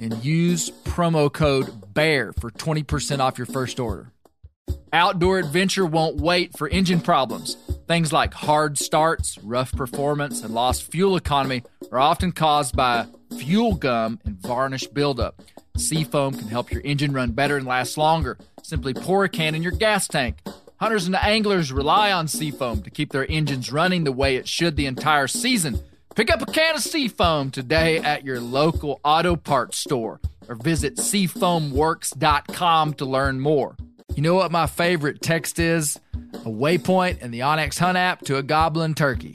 and use promo code BEAR for 20% off your first order. Outdoor adventure won't wait for engine problems. Things like hard starts, rough performance, and lost fuel economy are often caused by fuel gum and varnish buildup. Seafoam can help your engine run better and last longer. Simply pour a can in your gas tank. Hunters and anglers rely on Seafoam to keep their engines running the way it should the entire season. Pick up a can of Seafoam today at your local auto parts store or visit seafoamworks.com to learn more. You know what my favorite text is? A waypoint in the onX Hunt app to a goblin turkey.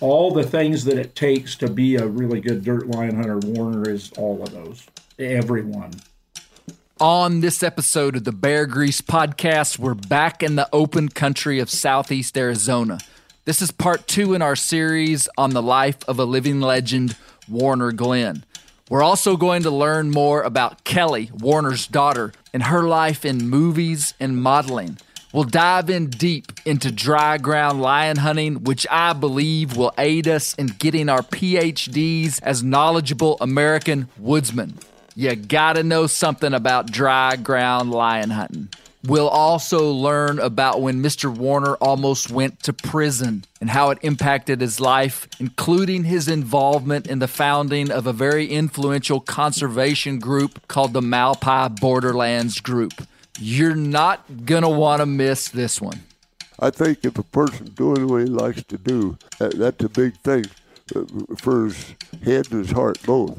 All the things that it takes to be a really good dirt lion hunter warner is all of those everyone On this episode of the Bear Grease podcast, we're back in the open country of southeast Arizona. This is part two in our series on the life of a living legend, Warner Glenn. We're also going to learn more about Kelly, Warner's daughter, and her life in movies and modeling. We'll dive in deep into dry ground lion hunting, which I believe will aid us in getting our PhDs as knowledgeable American woodsmen. You gotta know something about dry ground lion hunting. We'll also learn about when Mr. Warner almost went to prison and how it impacted his life, including his involvement in the founding of a very influential conservation group called the Malpai Borderlands Group. You're not gonna wanna miss this one. I think if a person doing what he likes to do, that, that's a big thing uh, for his head and his heart both.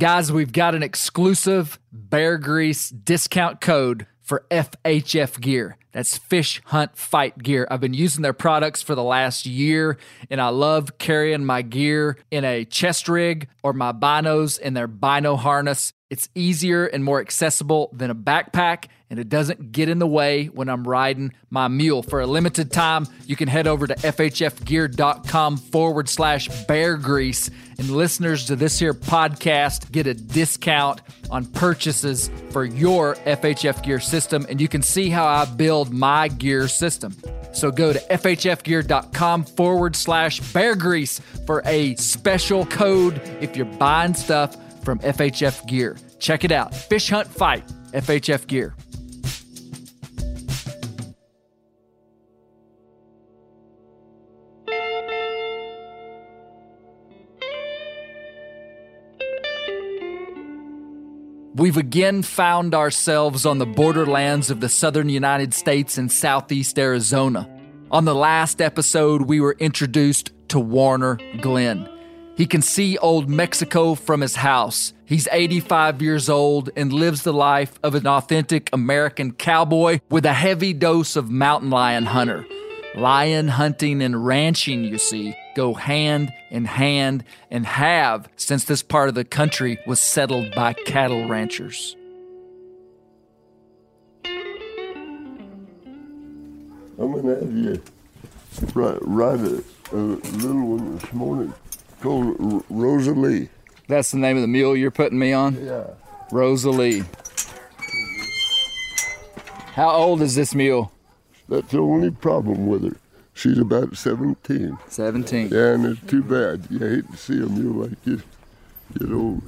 Guys, we've got an exclusive Bear Grease discount code for FHF gear. That's Fish Hunt Fight gear. I've been using their products for the last year, and I love carrying my gear in a chest rig or my binos in their bino harness. It's easier and more accessible than a backpack, and it doesn't get in the way when I'm riding my mule. For a limited time, you can head over to FHFgear.com forward slash bear grease, and listeners to this here podcast get a discount on purchases for your FHF gear system, and you can see how I build my gear system. So go to FHFgear.com forward slash bear grease for a special code if you're buying stuff from FHF Gear. Check it out. Fish Hunt Fight, FHF Gear. We've again found ourselves on the borderlands of the southern United States and southeast Arizona. On the last episode, we were introduced to Warner Glenn. He can see old Mexico from his house. He's 85 years old and lives the life of an authentic American cowboy with a heavy dose of mountain lion hunter. Lion hunting and ranching, you see, go hand in hand and have since this part of the country was settled by cattle ranchers. I'm gonna have you write, write a, a little one this morning called Rosalie. That's the name of the mule you're putting me on? Yeah. Rosalie. How old is this mule? That's the only problem with her. She's about 17. 17. Yeah, and it's too bad. You hate to see a mule like this get old.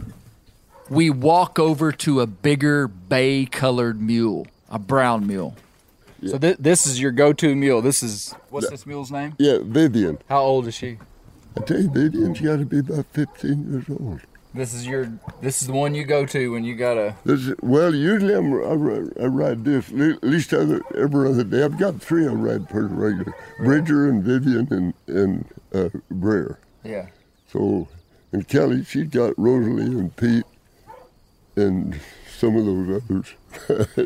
We walk over to a bigger bay colored mule, a brown mule. So th- this is your go-to mule. This is what's this mule's name? Yeah, Vivian. How old is she? I tell you, Vivian's got to be about 15 years old. This is your this is the one you go to when you gotta This is, well, usually I'm, I, ride, I ride this at least other, every other day. I've got three I ride pretty regular: Bridger and Vivian and and uh, Brer. Yeah. So, and Kelly, she's got Rosalie and Pete and some of those others.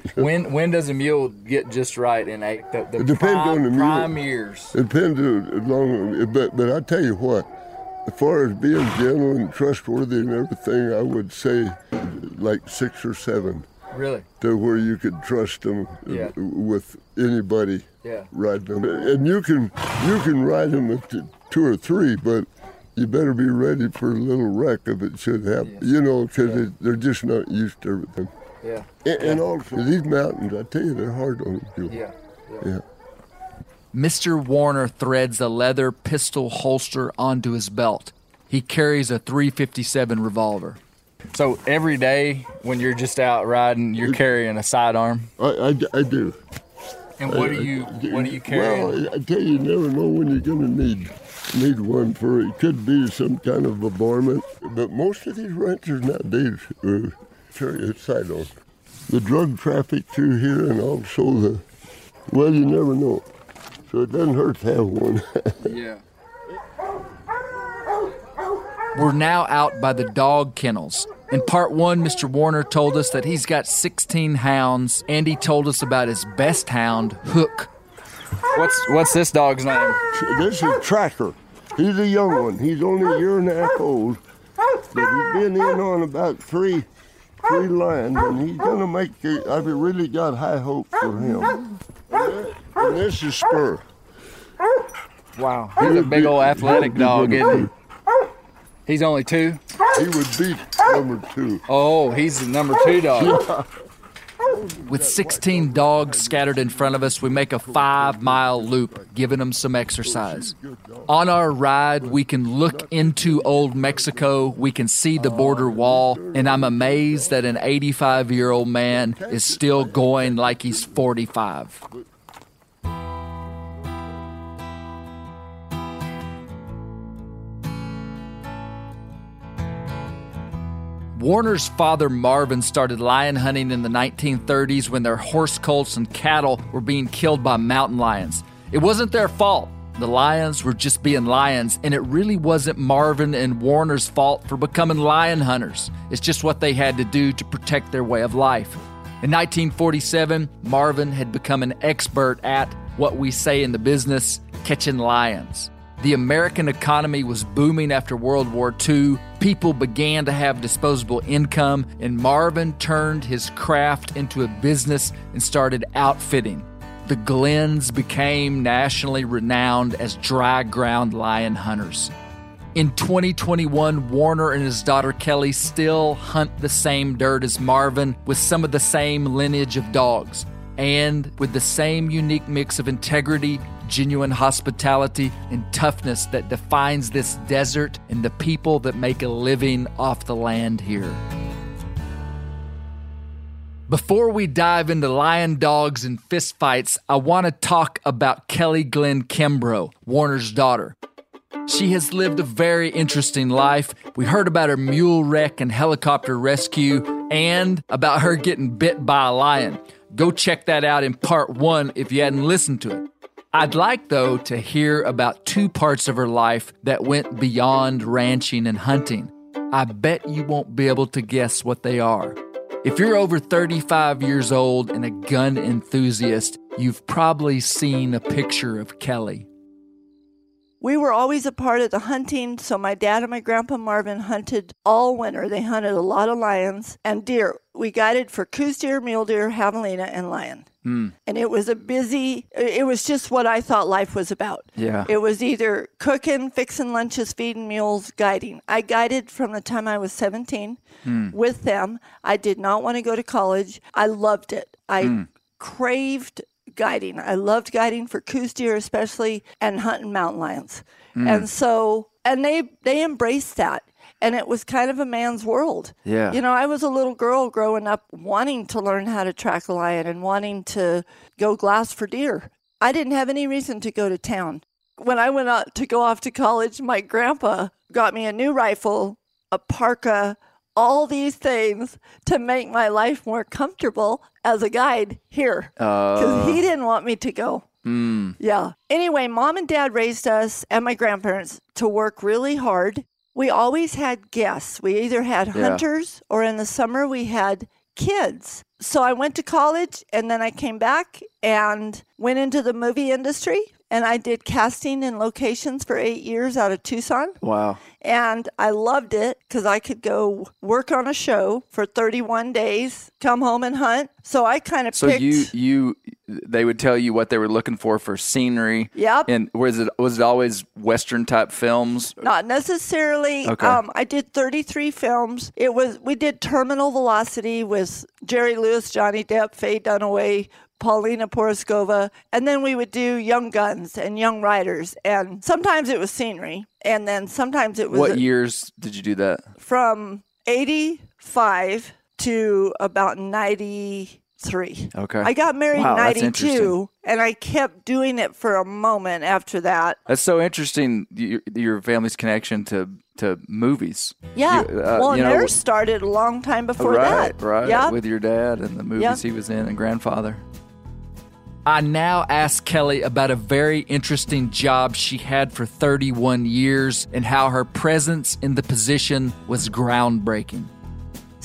When when does a mule get just right in a the, the It depends prime, on the mule. prime years? It depends on long, but but I tell you what, as far as being gentle and trustworthy and everything, I would say like six or seven Really? to where you could trust them Yeah. with anybody Yeah. riding them. And you can you can ride them at two or three, but you better be ready for a little wreck if it should happen. You know, because they're just not used to everything. Yeah. And, and also these mountains, I tell you, they're hard on you. Yeah. yeah. Mr. Warner threads a leather pistol holster onto his belt. He carries a 357 revolver. So every day when you're just out riding, you're carrying a sidearm. I, I, I do. And what do you what do you carry? Well, I tell you, you never know when you're going to need need one for it. Could be some kind of a varmint, but most of these ranchers nowadays uh, carry a sidearm. The drug traffic through here, and also the well, you never know. So it doesn't hurt to have one. Yeah. We're now out by the dog kennels. In part one, Mr. Warner told us that he's got 16 hounds, and he told us about his best hound, Hook. What's what's this dog's name? this is Tracker. He's a young one. He's only a year and a half old, but he's been in on about three three lions, and he's gonna make. it- I've really got high hope for him. And this is Spur. Wow, he's a big old athletic dog, isn't he? He's only two. He would beat number two. Oh, he's the number two dog. With 16 dogs scattered in front of us, we make a five mile loop, giving them some exercise. On our ride, we can look into old Mexico, we can see the border wall, and I'm amazed that an 85 year old man is still going like he's 45. Warner's father Marvin started lion hunting in the 1930s when their horse colts and cattle were being killed by mountain lions. It wasn't their fault. The lions were just being lions, and it really wasn't Marvin and Warner's fault for becoming lion hunters. It's just what they had to do to protect their way of life. In 1947, Marvin had become an expert at what we say in the business catching lions. The American economy was booming after World War II. People began to have disposable income, and Marvin turned his craft into a business and started outfitting. The Glenns became nationally renowned as dry ground lion hunters. In 2021, Warner and his daughter Kelly still hunt the same dirt as Marvin with some of the same lineage of dogs and with the same unique mix of integrity, genuine hospitality, and toughness that defines this desert and the people that make a living off the land here. Before we dive into lion dogs and fistfights, I want to talk about Kelly Glenn Kimbrough, Warner's daughter. She has lived a very interesting life. We heard about her mule wreck and helicopter rescue and about her getting bit by a lion. Go check that out in part one if you hadn't listened to it. I'd like, though, to hear about two parts of her life that went beyond ranching and hunting. I bet you won't be able to guess what they are. If you're over 35 years old and a gun enthusiast, you've probably seen a picture of Kelly. We were always a part of the hunting, so my dad and my grandpa Marvin hunted all winter. They hunted a lot of lions and deer. We guided for Coues deer, mule deer, javelina, and lion. Hmm. And it was a busy, it was just what I thought life was about. Yeah. It was either cooking, fixing lunches, feeding mules, guiding. I guided from the time I was 17 hmm. with them. I did not want to go to college. I loved it. I hmm. craved guiding. I loved guiding for Coues deer, especially, and hunting mountain lions. Hmm. And so, and they they embraced that. And it was kind of a man's world. Yeah. You know, I was a little girl growing up wanting to learn how to track a lion and wanting to go glass for deer. I didn't have any reason to go to town. When I went out to go off to college, my grandpa got me a new rifle, a parka, all these things to make my life more comfortable as a guide here. Because he uh. didn't want me to go. Hmm. Yeah. Anyway, mom and dad raised us and my grandparents to work really hard. We always had guests. We either had hunters or in the summer we had kids. So I went to college and then I came back and went into the movie industry and I did casting in locations for eight years out of Tucson. Wow. And I loved it because I could go work on a show for 31 days, come home and hunt. So I kind of So picked. you you they would tell you what they were looking for for scenery. Yep. And was it was it always western type films? Not necessarily. Okay. Um, I did 33 films. It was we did Terminal Velocity with Jerry Lewis, Johnny Depp, Faye Dunaway, Paulina Porizkova, and then we would do Young Guns and Young Riders, and sometimes it was scenery, and then sometimes it was What years did you do that? from 85 to about 93. Okay. I got married Wow, in 92, and I kept doing it for a moment after that. That's so interesting. Your, your family's connection to to movies. Yeah. You- uh, well, you know, theirs started a long time before right, that. right. Yeah. With your dad and the movies Yeah. he was in and grandfather. I now ask Kelly about a very interesting job she had for 31 years and how her presence in the position was groundbreaking.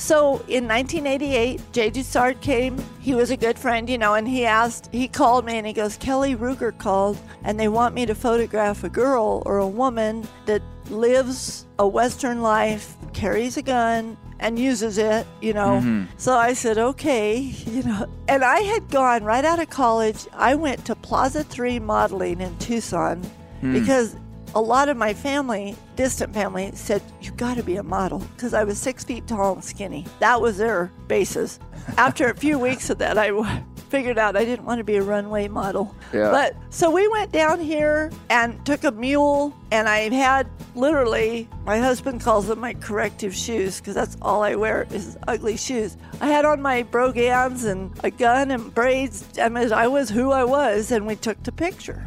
So in 1988, Jay Dusard came. He was a good friend, you know, and he asked, he called me and he goes, Kelly Ruger called, and they want me to photograph a girl or a woman that lives a Western life, carries a gun, and uses it, you know. Mm-hmm. So I said, okay, you know. And I had gone right out of college. I went to Plaza 3 modeling in Tucson hmm. because a lot of my family, distant family, said, You got to be a model because I was six feet tall and skinny. That was their basis. After a few weeks of that, I figured out I didn't want to be a runway model. Yeah. But so we went down here and took a mule, and I had literally, my husband calls them my corrective shoes because that's all I wear is ugly shoes. I had on my brogans and a gun and braids. I mean, I was who I was, and we took the picture.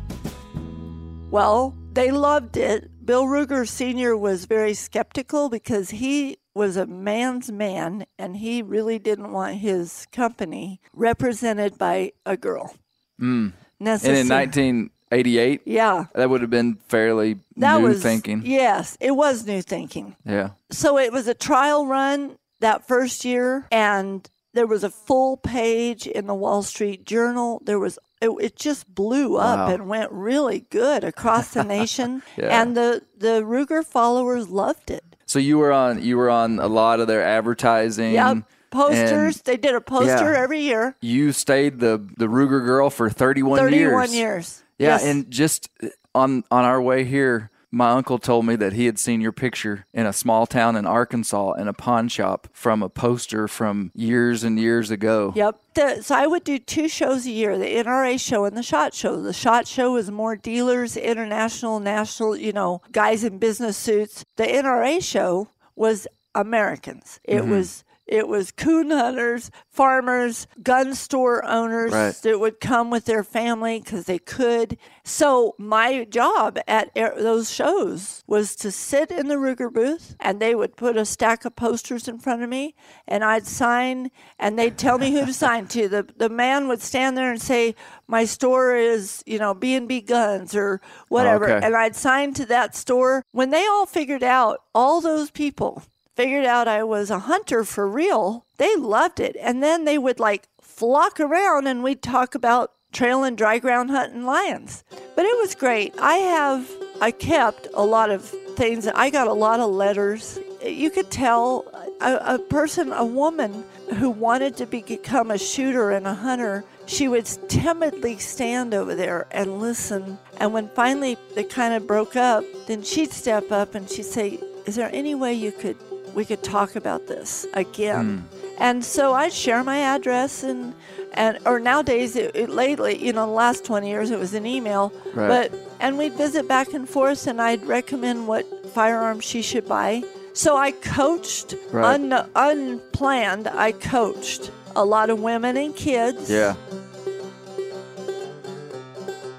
Well, they loved it. Bill Ruger Sr. was very skeptical because he was a man's man and he really didn't want his company represented by a girl. Necessary. And in 1988, yeah, that would have been fairly that new was thinking. Yes, it was new thinking. Yeah. So it was a trial run that first year, and there was a full page in the Wall Street Journal. There was it, it just blew up Wow. and went really good across the nation, Yeah. and the the Ruger followers loved it. So you were on you were on a lot of their advertising. Yep, posters. and They did a poster Yeah. every year. You stayed the the Ruger girl for 31 years. Thirty-one years. Yeah, Yes. and just on on our way here, my uncle told me that he had seen your picture in a small town in Arkansas in a pawn shop from a poster from years and years ago. Yep. The, so I would do two shows a year, the NRA show and the SHOT show. The SHOT show was more dealers, international, national, you know, guys in business suits. The NRA show was Americans. It mm-hmm. was it was coon hunters, farmers, gun store owners Right. that would come with their family because they could. So my job at those shows was to sit in the Ruger booth, and they would put a stack of posters in front of me, and I'd sign, and they'd tell me who to sign to. The the man would stand there and say, "My store is, you know, B and B Guns or whatever," Okay. and I'd sign to that store. When they all figured out, all those people figured out I was a hunter for real, they loved it. And then they would like flock around and we'd talk about trail and dry ground hunting lions. But it was great. I have, I kept a lot of things. I got a lot of letters. You could tell a, a person, a woman who wanted to become a shooter and a hunter, she would timidly stand over there and listen. And when finally they kind of broke up, then she'd step up and she'd say, "Is there any way you could we could talk about this again?" Mm. And so I'd share my address and and or nowadays it, it, lately you know the last 20 years it was an email right. but and we'd visit back and forth and i'd recommend what firearms she should buy so I coached right. un, unplanned. I coached a lot of women and kids. Yeah.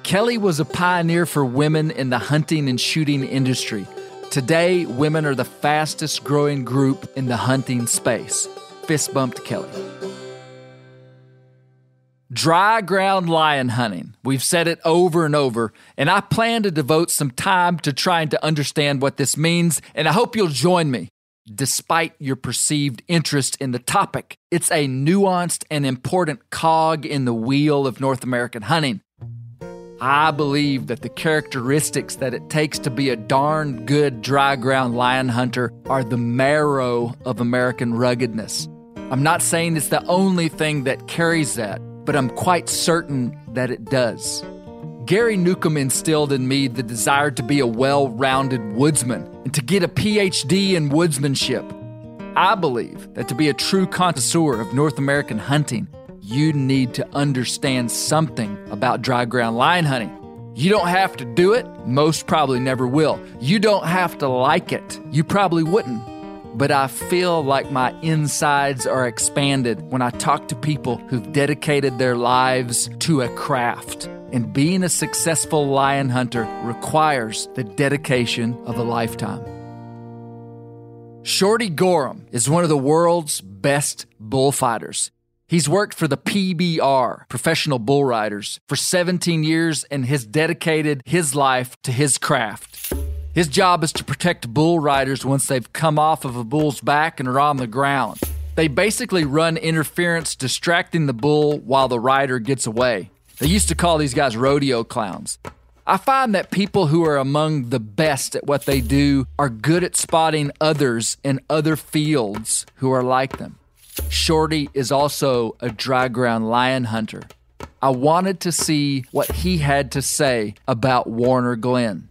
Kelly was a pioneer for women in the hunting and shooting industry. Today, women are the fastest growing group in the hunting space. Fist bumped Kelly. Dry ground lion hunting. We've said it over and over, and I plan to devote some time to trying to understand what this means, and I hope you'll join me. Despite your perceived interest in the topic, it's a nuanced and important cog in the wheel of North American hunting. I believe that the characteristics that it takes to be a darn good dry ground lion hunter are the marrow of American ruggedness. I'm not saying it's the only thing that carries that, but I'm quite certain that it does. Gary Newcomb instilled in me the desire to be a well rounded woodsman and to get a PhD in woodsmanship. I believe that to be a true connoisseur of North American hunting, you need to understand something about dry ground lion hunting. You don't have to do it, most probably never will. You don't have to like it, you probably wouldn't but I feel like my insides are expanded when I talk to people who've dedicated their lives to a craft. And being a successful lion hunter requires the dedication of a lifetime. Shorty Gorham is one of the world's best bullfighters. He's worked for the PBR, Professional Bull Riders, for 17 years and has dedicated his life to his craft. His job is to protect bull riders once they've come off of a bull's back and are on the ground. They basically run interference, distracting the bull while the rider gets away. They used to call these guys rodeo clowns. I find that people who are among the best at what they do are good at spotting others in other fields who are like them. Shorty is also a dry ground lion hunter. I wanted to see what he had to say about Warner Glenn.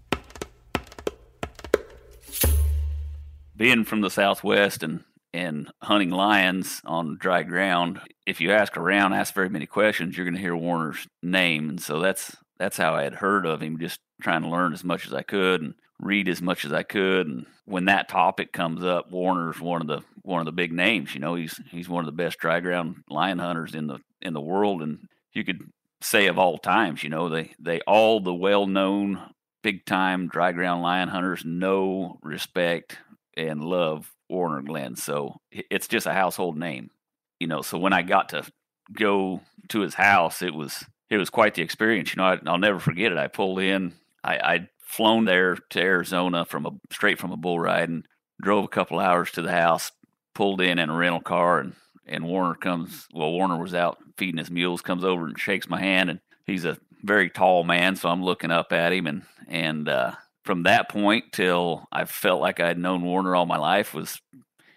being from the Southwest and and hunting lions on dry ground, if you ask around, ask very many questions, you're going to hear Warner's name, and so that's that's how I had heard of him. Just trying to learn as much as I could and read as much as I could. And when that topic comes up, Warner's one of the one of the big names. You know, he's he's one of the best dry ground lion hunters in the in the world, and you could say of all times. You know, they they all the well known big time dry ground lion hunters know, respect, and love Warner Glenn. So it's just a household name, you know. So when I got to go to his house, it was it was quite the experience. You know, I, will never forget it. I pulled in. I, I'd flown there to Arizona from a straight from a bull ride and drove a couple hours to the house. Pulled in in a rental car and and Warner comes. Well, Warner was out feeding his mules. Comes over and shakes my hand and he's a very tall man, so I'm looking up at him and and uh, from that point till I felt like I'd known Warner all my life was,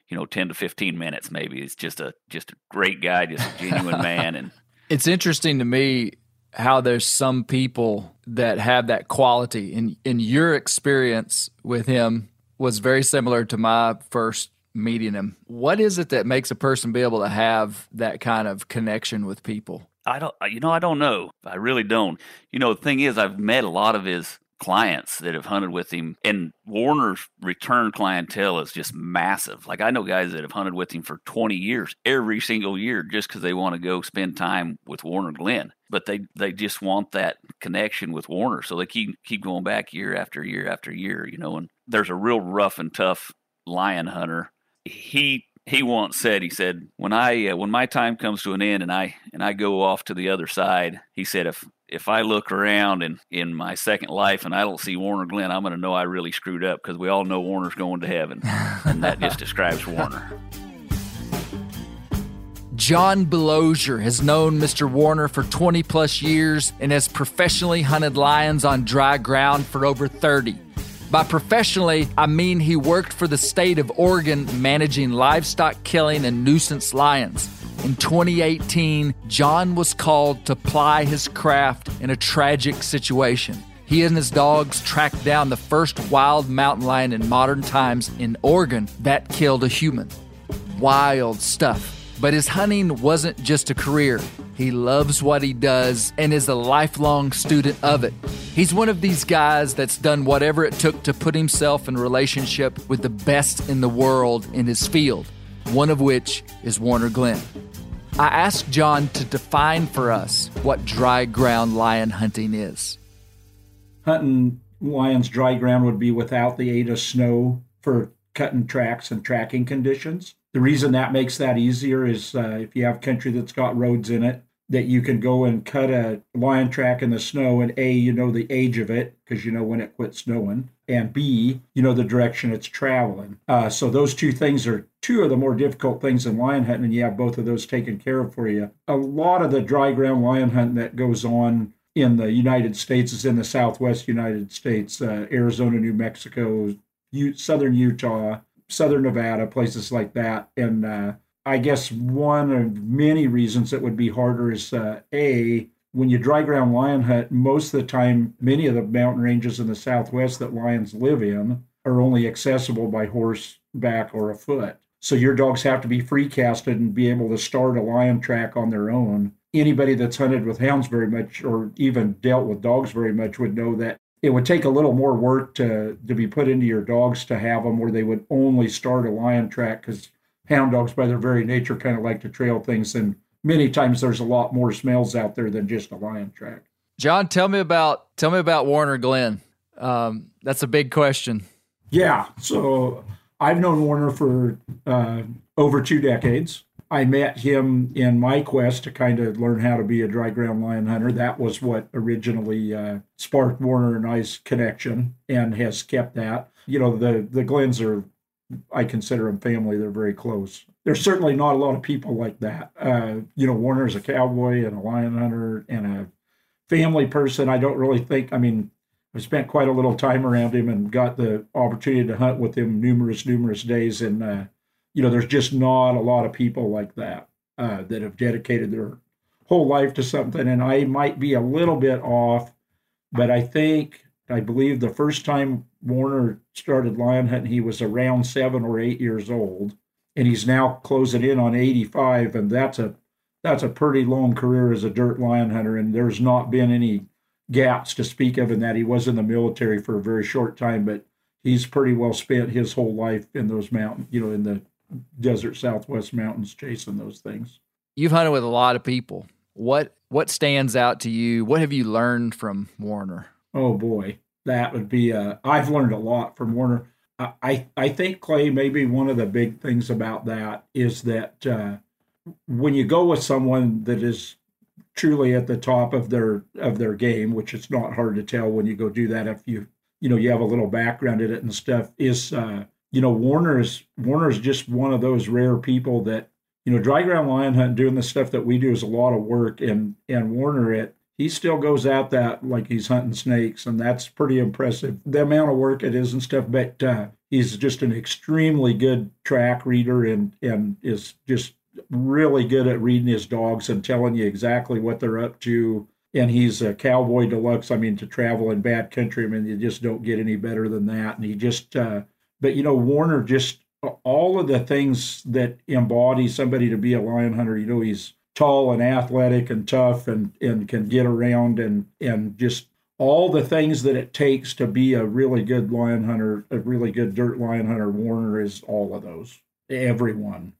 you know, ten to fifteen minutes maybe. It's just a just a great guy, just a genuine man. And it's interesting to me how there's some people that have that quality. And in your experience with him was very similar to my first meeting him. What is it that makes a person be able to have that kind of connection with people? I don't, you know, I don't know. I really don't. You know, the thing is, I've met a lot of his clients that have hunted with him and Warner's return clientele is just massive. Like I know guys that have hunted with him for 20 years every single year just cuz they want to go spend time with Warner Glenn. But they they just want that connection with Warner so they keep keep going back year after year after year, you know, and there's a real rough and tough lion hunter. He he once said he said when I uh, when my time comes to an end and I and I go off to the other side, he said if if I look around in, in my second life and I don't see Warner Glenn, I'm going to know I really screwed up because we all know Warner's going to heaven. and that just describes Warner. John Belosier has known Mr. Warner for 20 plus years and has professionally hunted lions on dry ground for over 30. By professionally, I mean he worked for the state of Oregon managing livestock killing and nuisance lions. In 2018, John was called to ply his craft in a tragic situation. He and his dogs tracked down the first wild mountain lion in modern times in Oregon that killed a human. Wild stuff. But his hunting wasn't just a career. He loves what he does and is a lifelong student of it. He's one of these guys that's done whatever it took to put himself in relationship with the best in the world in his field, one of which is Warner Glenn. I asked John to define for us what dry ground lion hunting is. Hunting lions dry ground would be without the aid of snow for cutting tracks and tracking conditions. The reason that makes that easier is uh, if you have country that's got roads in it, that you can go and cut a lion track in the snow, and A, you know the age of it because you know when it quit snowing, and B, you know the direction it's traveling. Uh, so those two things are two of the more difficult things in lion hunting, and you have both of those taken care of for you. A lot of the dry ground lion hunting that goes on in the United States is in the Southwest United States, uh, Arizona, New Mexico, U- Southern Utah, Southern Nevada, places like that, and uh, I guess one of many reasons it would be harder is uh, a when you dry ground lion hunt, most of the time, many of the mountain ranges in the southwest that lions live in are only accessible by horseback or afoot. So your dogs have to be free casted and be able to start a lion track on their own. Anybody that's hunted with hounds very much or even dealt with dogs very much would know that it would take a little more work to to be put into your dogs to have them where they would only start a lion track because hound dogs, by their very nature, kind of like to trail things. And many times there's a lot more smells out there than just a lion track. John, tell me about tell me about Warner Glenn. Um, that's a big question. Yeah, so I've known Warner for uh, over two decades. I met him in my quest to kind of learn how to be a dry ground lion hunter. That was what originally uh, sparked Warner and I's connection, and has kept that. You know, the the Glens are I consider them family. They're very close. There's certainly not a lot of people like that. Uh, you know, Warner's a cowboy and a lion hunter and a family person. I don't really think, I mean, I spent quite a little time around him and got the opportunity to hunt with him numerous, numerous days. And, uh, you know, there's just not a lot of people like that uh, that have dedicated their whole life to something. And I might be a little bit off, but I think I believe the first time Warner started lion hunting, he was around seven or eight years old, and he's now closing in on 85, and that's a that's a pretty long career as a dirt lion hunter. And there's not been any gaps to speak of in that. He was in the military for a very short time, but he's pretty well spent his whole life in those mountains, you know, in the desert Southwest mountains, chasing those things. You've hunted with a lot of people. What what stands out to you? What have you learned from Warner? Oh boy, that would be. Uh, I've learned a lot from Warner. I I think Clay maybe one of the big things about that is that uh, when you go with someone that is truly at the top of their of their game, which it's not hard to tell when you go do that if you you know you have a little background in it and stuff. Is uh, you know Warner's Warner's just one of those rare people that you know dry ground lion hunt doing the stuff that we do is a lot of work and and Warner it he still goes out that like he's hunting snakes, and that's pretty impressive. The amount of work it is and stuff, but uh, he's just an extremely good track reader and and is just really good at reading his dogs and telling you exactly what they're up to. And he's a cowboy deluxe. I mean, to travel in bad country, I mean, you just don't get any better than that. And he just, uh, but you know, Warner just all of the things that embody somebody to be a lion hunter. You know, he's tall and athletic and tough and, and can get around and, and just all the things that it takes to be a really good lion hunter, a really good dirt lion hunter. Warner is all of those, everyone.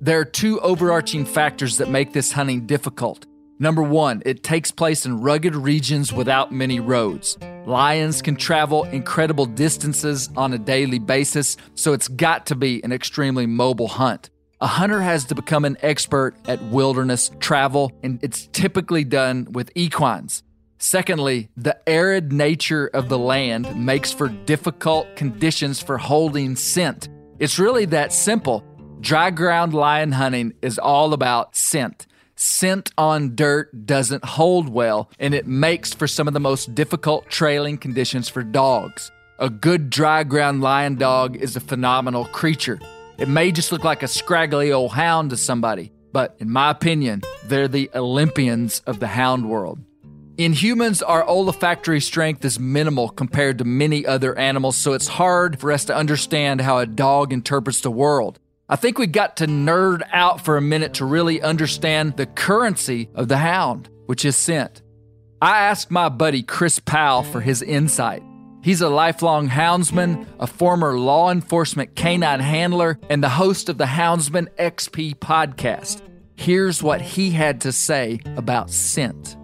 There are two overarching factors that make this hunting difficult. Number one, it takes place in rugged regions without many roads. Lions can travel incredible distances on a daily basis, so it's got to be an extremely mobile hunt. A hunter has to become an expert at wilderness travel, and it's typically done with equines. Secondly, the arid nature of the land makes for difficult conditions for holding scent. It's really that simple. Dry ground lion hunting is all about scent. Scent on dirt doesn't hold well, and it makes for some of the most difficult trailing conditions for dogs. A good dry ground lion dog is a phenomenal creature. It may just look like a scraggly old hound to somebody, but in my opinion, they're the Olympians of the hound world. In humans, our olfactory strength is minimal compared to many other animals, so it's hard for us to understand how a dog interprets the world. I think we got to nerd out for a minute to really understand the currency of the hound, which is scent. I asked my buddy Chris Powell for his insight. He's a lifelong houndsman, a former law enforcement canine handler, and the host of the Houndsman XP podcast. Here's what he had to say about scent.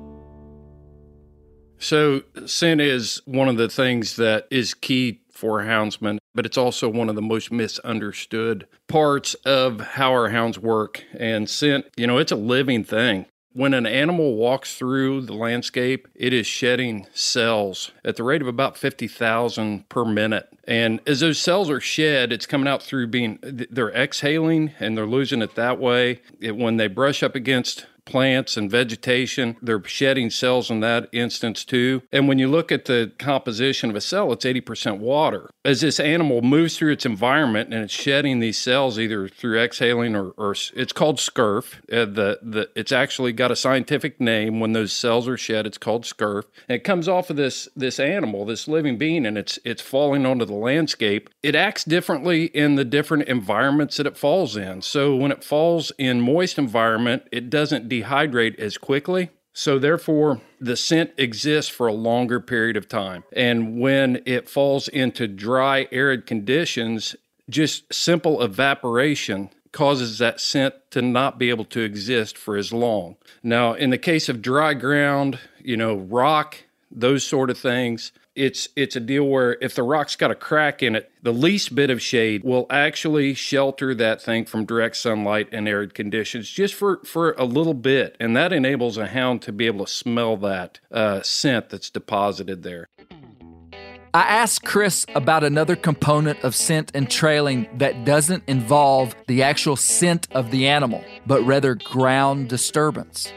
So, scent is one of the things that is key for houndsmen, but it's also one of the most misunderstood parts of how our hounds work. And scent, you know, it's a living thing. When an animal walks through the landscape, it is shedding cells at the rate of about 50,000 per minute. And as those cells are shed, it's coming out through being, they're exhaling and they're losing it that way. It, when they brush up against plants and vegetation. They're shedding cells in that instance too. And when you look at the composition of a cell, it's 80% water. As this animal moves through its environment and it's shedding these cells either through exhaling or, or it's called scurf. Uh, the, the, it's actually got a scientific name when those cells are shed. It's called scurf. And it comes off of this, this animal, this living being, and it's, it's falling onto the landscape. It acts differently in the different environments that it falls in. So when it falls in moist environment, it doesn't dehydrate as quickly. So, therefore, the scent exists for a longer period of time. And when it falls into dry, arid conditions, just simple evaporation causes that scent to not be able to exist for as long. Now, in the case of dry ground, you know, rock, those sort of things, it's it's a deal where if the rock's got a crack in it, the least bit of shade will actually shelter that thing from direct sunlight and arid conditions just for for a little bit, and that enables a hound to be able to smell that uh, scent that's deposited there. I asked Chris about another component of scent and trailing that doesn't involve the actual scent of the animal, but rather ground disturbance.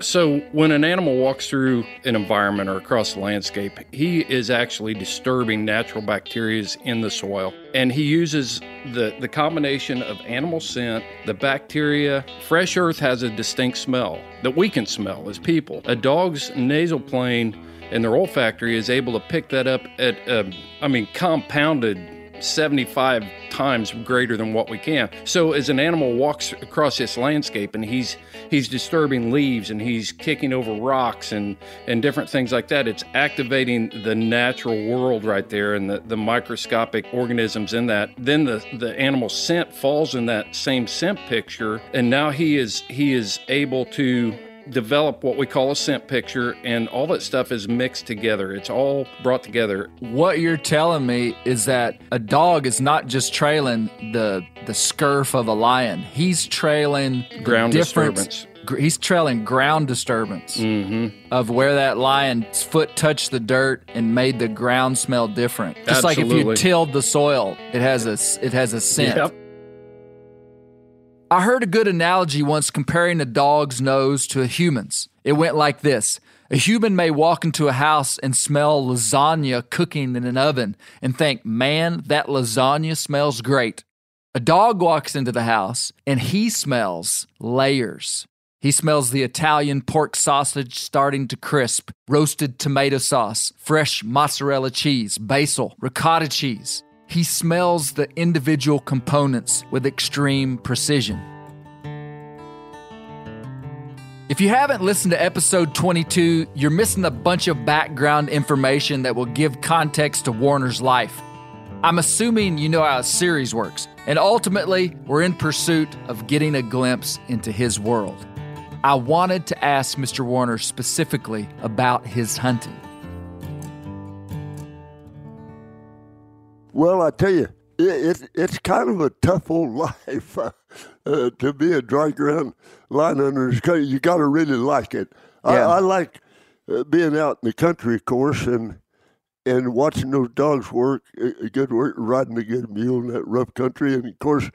So, when an animal walks through an environment or across the landscape, he is actually disturbing natural bacteria in the soil. And he uses the, the combination of animal scent, the bacteria. Fresh earth has a distinct smell that we can smell as people. A dog's nasal plane and their olfactory is able to pick that up at, um, I mean, compounded 75 times greater than what we can. So as an animal walks across this landscape and he's he's disturbing leaves and he's kicking over rocks and and different things like that, it's activating the natural world right there and the, the microscopic organisms in that. Then the the animal scent falls in that same scent picture and now he is he is able to develop what we call a scent picture, and all that stuff is mixed together. It's all brought together. What you're telling me is that a dog is not just trailing the the scurf of a lion. He's trailing ground disturbance. He's trailing ground disturbance mm-hmm. of where that lion's foot touched the dirt and made the ground smell different. Just Absolutely. like if you tilled the soil, it has a it has a scent. Yep. I heard a good analogy once comparing a dog's nose to a human's. It went like this A human may walk into a house and smell lasagna cooking in an oven and think, man, that lasagna smells great. A dog walks into the house and he smells layers. He smells the Italian pork sausage starting to crisp, roasted tomato sauce, fresh mozzarella cheese, basil, ricotta cheese. He smells the individual components with extreme precision. If you haven't listened to episode 22, you're missing a bunch of background information that will give context to Warner's life. I'm assuming you know how a series works, and ultimately, we're in pursuit of getting a glimpse into his world. I wanted to ask Mr. Warner specifically about his hunting. Well, I tell you, it, it, it's kind of a tough old life uh, uh, to be a dry ground line hunter. You got to really like it. I, Yeah. I like uh, being out in the country, of course, and and watching those dogs work, a a good work, riding a good mule in that rough country. And of course,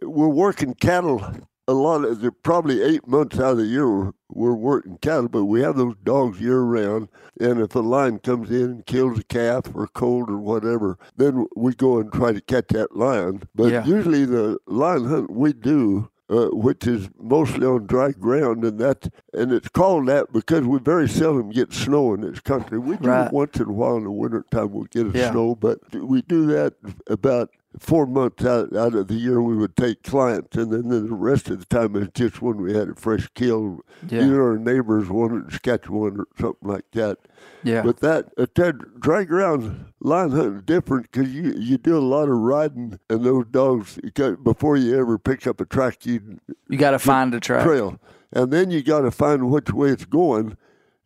we're working cattle a lot of, they're probably eight months out of the year we're, working cattle, but we have those dogs year round. And if a lion comes in and kills a calf or cold or whatever, then we go and try to catch that lion. But Yeah. usually the lion hunt we do uh, which is mostly on dry ground, and that and it's called that because we very seldom get snow in this country. We do Right. once in a while in the wintertime we'll get a Yeah. snow, but we do that about four months out, out of the year. We would take clients, and then the rest of the time it's just when we had a fresh kill. Yeah. Either our neighbors wanted to catch one or something like that. Yeah. But that uh, that dry ground line hunting different because you you do a lot of riding, and those dogs before you ever pick up a track, you you got to find a track. trail, and then you got to find which way it's going.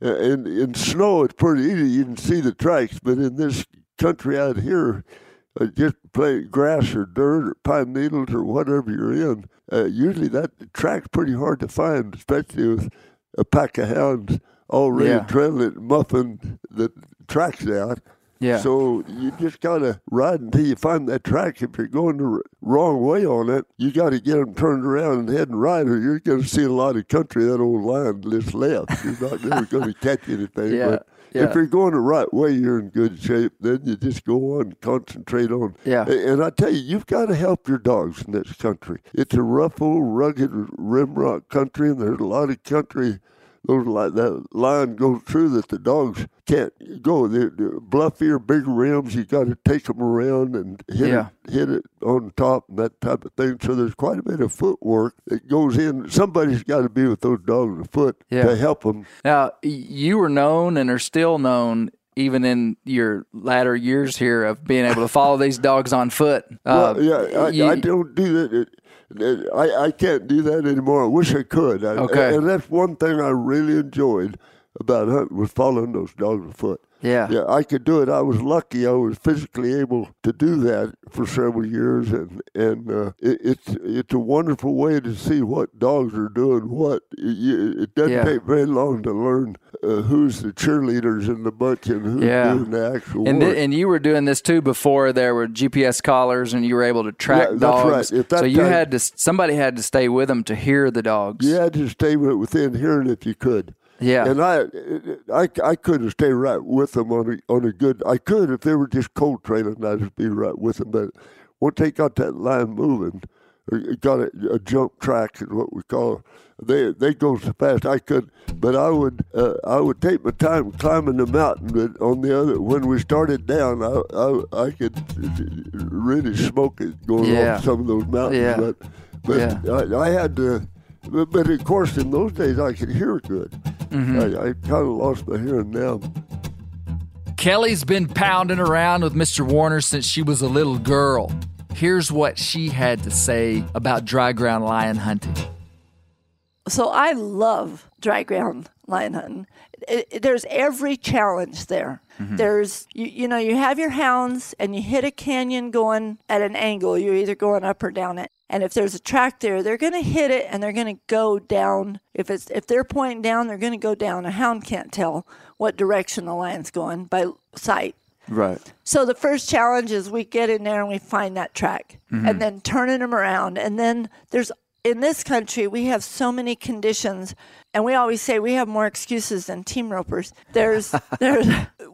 Uh, In in snow, it's pretty easy. You can see the tracks, but in this country out here, uh, just play grass or dirt or pine needles or whatever you're in, uh, usually that track's pretty hard to find, especially with a pack of hounds already Yeah. trailing it, muffing the tracks out. Yeah. So you just gotta ride until you find that track. If you're going the r- wrong way on it, you got to get them turned around and heading right, or you're to see a lot of country that old line just left. You're not never to catch anything. Yeah, But yeah. if you're going the right way, you're in good shape. Then you just go on and concentrate on. Yeah. And I tell you, you've got to help your dogs in this country. It's a rough old, rugged rimrock country, and there's a lot of country those like that line goes through that the dogs can't go. They're, they're bluffier, bigger rims. You got to take them around and hit Yeah. it, hit it on top and that type of thing. So there's quite a bit of footwork that goes in. Somebody's got to be with those dogs afoot Yeah. to help them. Now, you were known and are still known, even in your latter years here, of being able to follow these dogs on foot. Uh, well, yeah, I, you- I don't do that. I, I can't do that anymore. I wish I could. I, Okay. And that's one thing I really enjoyed about hunting was following those dogs afoot. Yeah. Yeah, I could do it. I was lucky. I was physically able to do that for several years, and and uh, it, it's it's a wonderful way to see what dogs are doing. What it, it doesn't Yeah. take very long to learn uh, who's the cheerleaders in the bunch and who's Yeah. doing the actual And, work. th- and you were doing this too before there were GPS collars and you were able to track Yeah, that's dogs. right. So you time- had to somebody had to stay with them to hear the dogs. you had to stay within hearing if you could. Yeah. And I, I, I couldn't stay right with them on a, on a good. I could if they were just cold trailing, I'd just be right with them. But once they got that line moving, got a, a jump track is what we call. They they go so fast I could, but I would uh, I would take my time climbing the mountain. But on the other, when we started down, I I, I could really smoke it going Yeah. off some of those mountains. Yeah. But but I, I had to. But, but of course, in those days, I could hear good. Mm-hmm. I, I kind of lost my hearing now. Kelly's been pounding around with Mr. Warner since she was a little girl. Here's what she had to say about dry ground lion hunting. So I love dry ground lion hunting. It, it- there's every challenge there. Mm-hmm. There's you, you know you have your hounds and you hit a canyon going at an angle. You're either going up or down it. And if there's a track there, they're going to hit it and they're going to go down. If it's if they're pointing down, they're going to go down. A hound can't tell what direction the lion's going by sight. Right. So the first challenge is we get in there and we find that track mm-hmm. and then turning them around. And then there's in this country we have so many conditions and we always say we have more excuses than team ropers. There's there's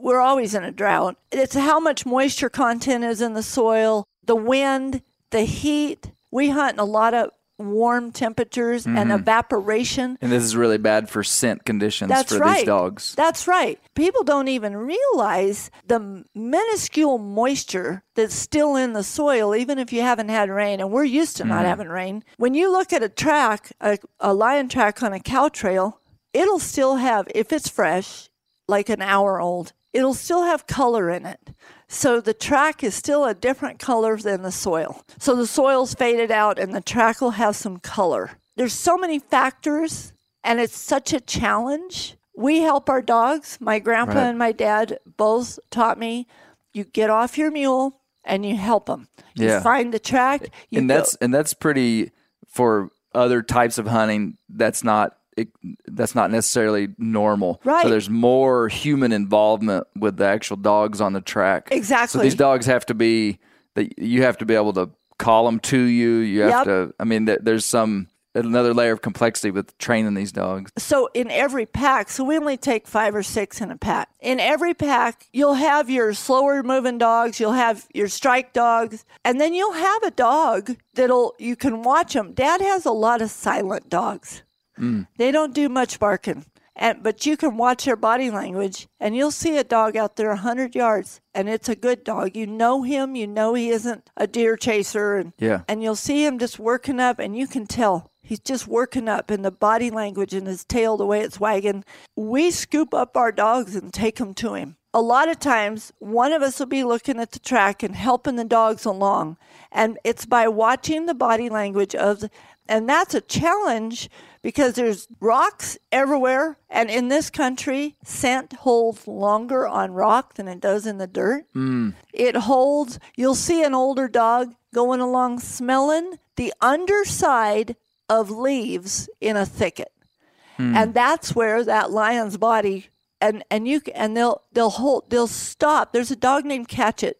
we're always in a drought. It's how much moisture content is in the soil, the wind, the heat. We hunt in a lot of warm temperatures and mm-hmm. evaporation. And this is really bad for scent conditions That's for right. these dogs. That's right. People don't even realize the minuscule moisture that's still in the soil, even if you haven't had rain. And we're used to not mm-hmm. having rain. When you look at a track, a, a lion track on a cow trail, it'll still have, if it's fresh, like an hour old, it'll still have color in it. So the track is still a different color than the soil. So the soil's faded out and the track will have some color. There's so many factors and it's such a challenge. We help our dogs. My grandpa Right. and my dad both taught me you get off your mule and you help them. You Yeah. find the track. You and go- that's and that's pretty for other types of hunting that's not it, that's not necessarily normal. Right. So there's more human involvement with the actual dogs on the track. Exactly. So these dogs have to be that you have to be able to call them to you. You have Yep. to. I mean, there's some another layer of complexity with training these dogs. So in every pack, so we only take five or six in a pack. In every pack, you'll have your slower moving dogs, you'll have your strike dogs, and then you'll have a dog that'll you can watch them. Dad has a lot of silent dogs. Mm. They don't do much barking. And, but you can watch their body language and you'll see a dog out there 100 yards and it's a good dog. You know him, you know he isn't a deer chaser and Yeah. and you'll see him just working up and you can tell he's just working up in the body language and his tail the way it's wagging we scoop up our dogs and take them to him a lot of times one of us will be looking at the track and helping the dogs along and it's by watching the body language of the, and that's a challenge because there's rocks everywhere and in this country scent holds longer on rock than it does in the dirt hmm. it holds, you'll see an older dog going along smelling the underside of leaves in a thicket. Hmm. And that's where that lion's body and and you and they'll they'll hold they'll stop. There's a dog named Catchet.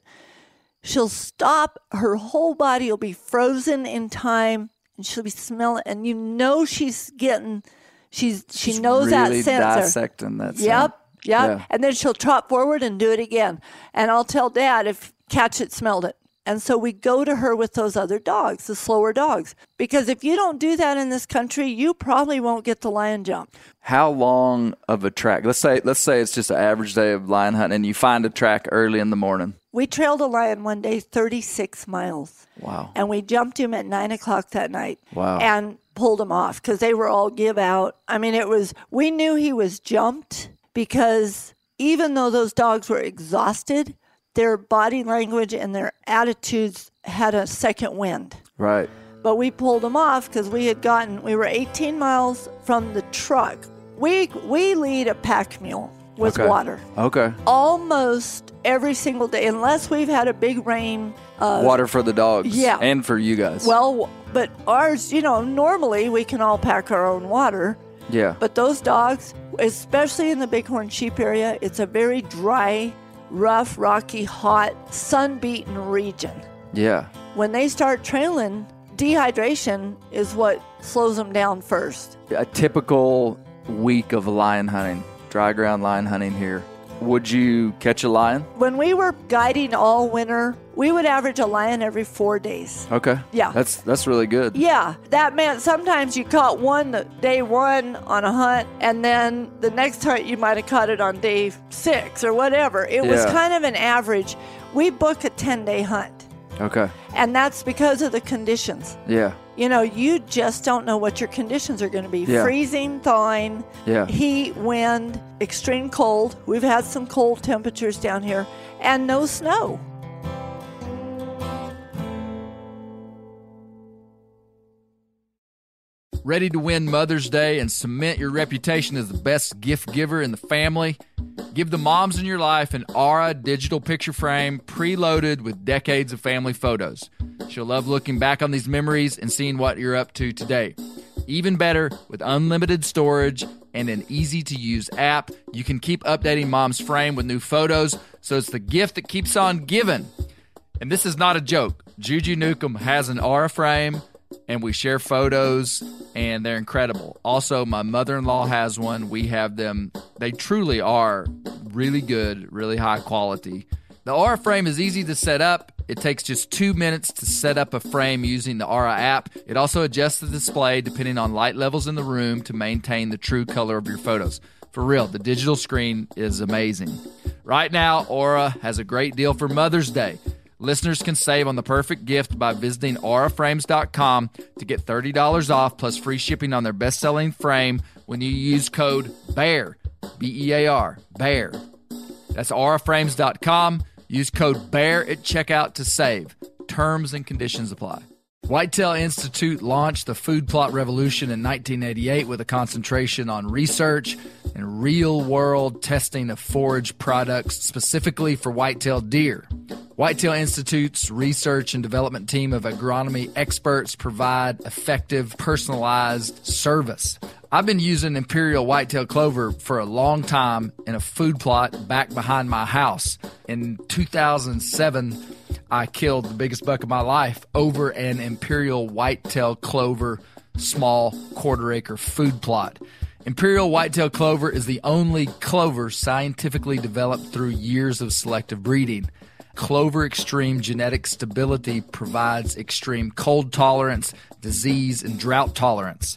She'll stop, her whole body will be frozen in time and she'll be smelling and you know she's getting she's she Just knows really that sensor. dissecting that. scent. Yep. Yep. Yeah. And then she'll trot forward and do it again. And I'll tell dad if Catchet, smelled it. And so we go to her with those other dogs, the slower dogs. Because if you don't do that in this country, you probably won't get the lion jump. How long of a track? Let's say let's say it's just an average day of lion hunting, and you find a track early in the morning. We trailed a lion one day 36 miles. Wow. And we jumped him at nine o'clock that night. Wow. And pulled him off because they were all give out. I mean, it was, we knew he was jumped because even though those dogs were exhausted, their body language and their attitudes had a second wind. Right. But we pulled him off because we had gotten, we were 18 miles from the truck. We, we lead a pack mule with Okay. water Okay. almost every single day, unless we've had a big rain. Uh, Water for the dogs. yeah. And for you guys. well, but ours, you know, normally we can all pack our own water. yeah. But those dogs, especially in the Bighorn sheep area, it's a very dry, rough, rocky, hot, sun beaten region. yeah. When they start trailing, dehydration is what slows them down first. A typical week of lion hunting, dry ground lion hunting here. Would you catch a lion? When we were guiding all winter, we would average a lion every four days. Okay. Yeah. That's that's really good. Yeah, that meant sometimes you caught one the- day one on a hunt, and then the next hunt you might have caught it on day six or whatever. It was kind of an average. We book a 10 day hunt, Okay. and that's because of the conditions. Yeah. You know, you just don't know what your conditions are going to be Yeah. freezing, thawing, Yeah. heat, wind, extreme cold. We've had some cold temperatures down here, and no snow. Ready to win Mother's Day and cement your reputation as the best gift giver in the family? Give the moms in your life an Aura digital picture frame preloaded with decades of family photos. She'll love looking back on these memories and seeing what you're up to today. Even better, with unlimited storage and an easy to use app, you can keep updating mom's frame with new photos, so it's the gift that keeps on giving. And this is not a joke. Juju Newcomb has an Aura frame, and we share photos, and they're incredible. Also, my mother in law has one. We have them. They truly are really good, really high quality. The Aura frame is easy to set up. It takes just two minutes to set up a frame using the Aura app. It also adjusts the display depending on light levels in the room to maintain the true color of your photos. For real, the digital screen is amazing. Right now, Aura has a great deal for Mother's Day. Listeners can save on the perfect gift by visiting auraframes.com to get $30 off plus free shipping on their best selling frame when you use code BEAR, B E A R, BEAR. That's auraframes.com. Use code BEAR at checkout to save. Terms and conditions apply. Whitetail Institute launched the food plot revolution in 1988 with a concentration on research and real world testing of forage products specifically for whitetail deer. Whitetail Institute's research and development team of agronomy experts provide effective, personalized service. I've been using imperial whitetail clover for a long time in a food plot back behind my house. In 2007, I killed the biggest buck of my life over an imperial whitetail clover small quarter acre food plot. Imperial whitetail clover is the only clover scientifically developed through years of selective breeding. Clover Extreme genetic stability provides extreme cold tolerance, disease, and drought tolerance.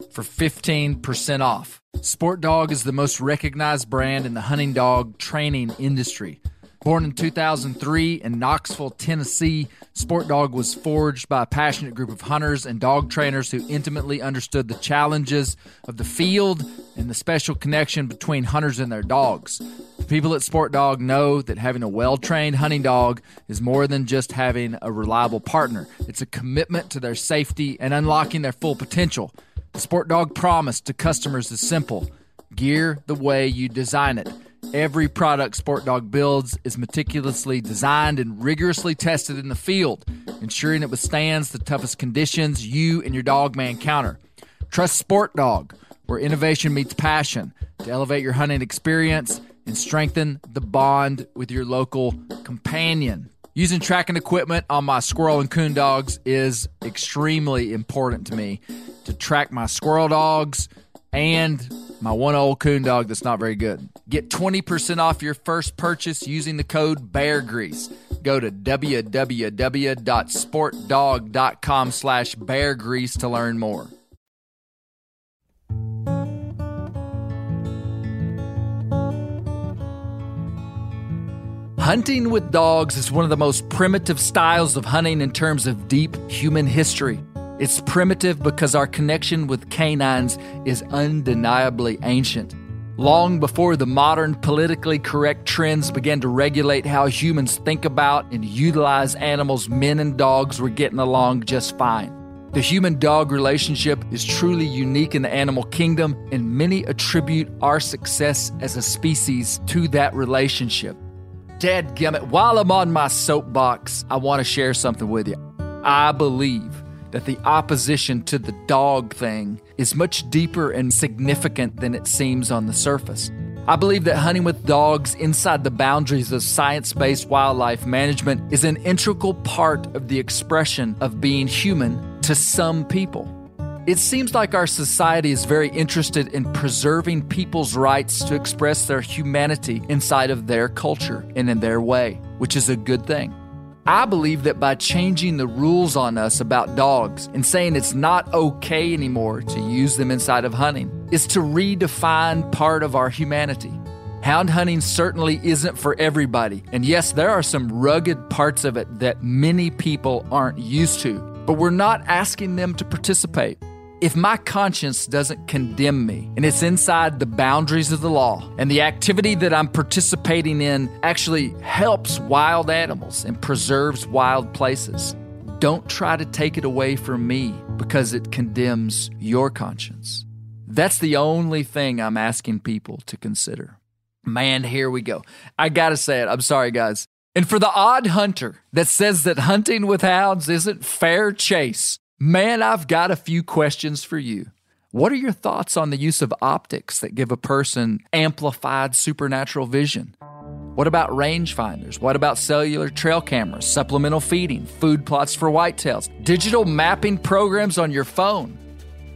for 15% off. Sport Dog is the most recognized brand in the hunting dog training industry. Born in 2003 in Knoxville, Tennessee, Sport Dog was forged by a passionate group of hunters and dog trainers who intimately understood the challenges of the field and the special connection between hunters and their dogs. The people at Sport Dog know that having a well trained hunting dog is more than just having a reliable partner, it's a commitment to their safety and unlocking their full potential. The Sport Dog promise to customers is simple gear the way you design it. Every product Sport Dog builds is meticulously designed and rigorously tested in the field, ensuring it withstands the toughest conditions you and your dog may encounter. Trust Sport Dog, where innovation meets passion, to elevate your hunting experience and strengthen the bond with your local companion. Using tracking equipment on my squirrel and coon dogs is extremely important to me to track my squirrel dogs and my one old coon dog that's not very good. Get 20% off your first purchase using the code Bear Grease. Go to www.sportdog.com slash bear grease to learn more. Hunting with dogs is one of the most primitive styles of hunting in terms of deep human history. It's primitive because our connection with canines is undeniably ancient. Long before the modern politically correct trends began to regulate how humans think about and utilize animals, men and dogs were getting along just fine. The human dog relationship is truly unique in the animal kingdom, and many attribute our success as a species to that relationship. Dadgummit, while I'm on my soapbox, I want to share something with you. I believe that the opposition to the dog thing is much deeper and significant than it seems on the surface. I believe that hunting with dogs inside the boundaries of science based wildlife management is an integral part of the expression of being human to some people. It seems like our society is very interested in preserving people's rights to express their humanity inside of their culture and in their way, which is a good thing. I believe that by changing the rules on us about dogs and saying it's not okay anymore to use them inside of hunting is to redefine part of our humanity. Hound hunting certainly isn't for everybody, and yes, there are some rugged parts of it that many people aren't used to, but we're not asking them to participate. If my conscience doesn't condemn me and it's inside the boundaries of the law, and the activity that I'm participating in actually helps wild animals and preserves wild places, don't try to take it away from me because it condemns your conscience. That's the only thing I'm asking people to consider. Man, here we go. I gotta say it. I'm sorry, guys. And for the odd hunter that says that hunting with hounds isn't fair chase, Man, I've got a few questions for you. What are your thoughts on the use of optics that give a person amplified supernatural vision? What about rangefinders? What about cellular trail cameras, supplemental feeding, food plots for whitetails, digital mapping programs on your phone?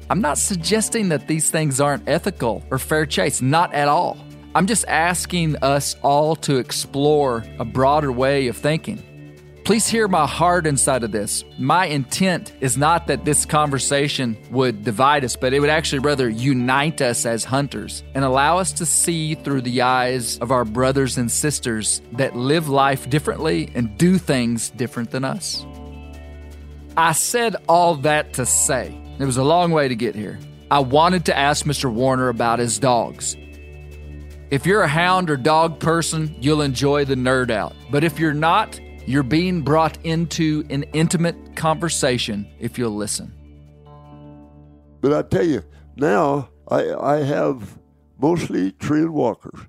I'm not suggesting that these things aren't ethical or fair chase, not at all. I'm just asking us all to explore a broader way of thinking. Please hear my heart inside of this. My intent is not that this conversation would divide us, but it would actually rather unite us as hunters and allow us to see through the eyes of our brothers and sisters that live life differently and do things different than us. I said all that to say, it was a long way to get here. I wanted to ask Mr. Warner about his dogs. If you're a hound or dog person, you'll enjoy the nerd out. But if you're not, you're being brought into an intimate conversation if you'll listen. But I tell you, now I, I have mostly tree walkers.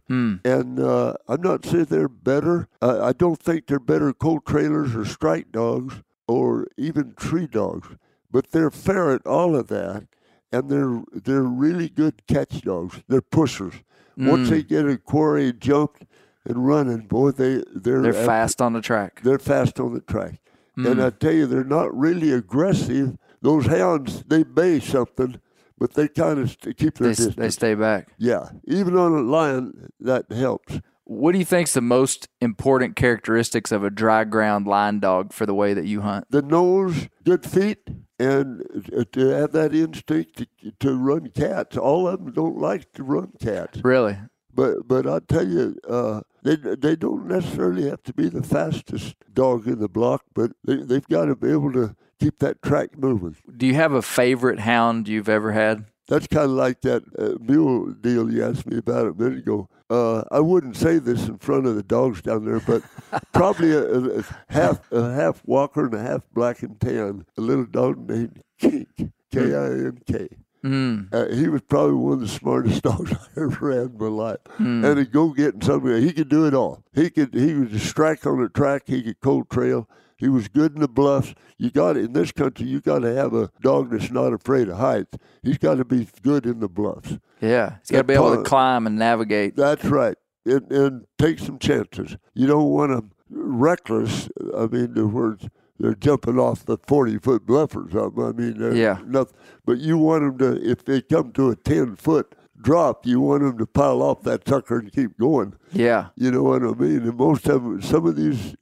And uh, I'm not saying they're better. Uh, I don't think they're better cold trailers or strike dogs or even tree dogs. But they're fair at all of that. And they're they're really good catch dogs. They're pushers. Once they get a quarry jumped and running, boy, they they're They're at- fast on the track. they're fast on the track. And I tell you, they're not really aggressive. Those hounds, they bay something, but they kind of st- keep their They, distance. they stay back. yeah, even on a lion, that helps. What do you think's the most important characteristics of a dry ground line dog for the way that you hunt? The nose, good feet, and uh, to have that instinct to, to run cats. All of them don't like to run cats. Really? But but I tell you, uh, they they don't necessarily have to be the fastest dog in the block, but they they've got to be able to keep that track moving. Do you have a favorite hound you've ever had? That's kind of like that uh, mule deal you asked me about a minute ago. Uh, I wouldn't say this in front of the dogs down there, but probably a, a, a half a half walker and a half black and tan. A little dog named Kink, K I N K. Mm. Uh, he was probably one of the smartest dogs I ever had in my life. Hmm. And he'd go get getting something. He could do it all. He could. He was a strike on the track. He could cold trail. He was good in the bluffs. You got in this country. You got to have a dog that's not afraid of heights. He's got to be good in the bluffs. Yeah. He's got to be able to climb and navigate. That's right. And, and take some chances. You don't want them reckless. I mean, the words they're jumping off the forty foot bluff or something. I mean, they're Yeah. nothing. But you want them to, if they come to a ten foot drop, you want them to pile off that sucker and keep going. Yeah. You know what I mean? And most of them, some of these,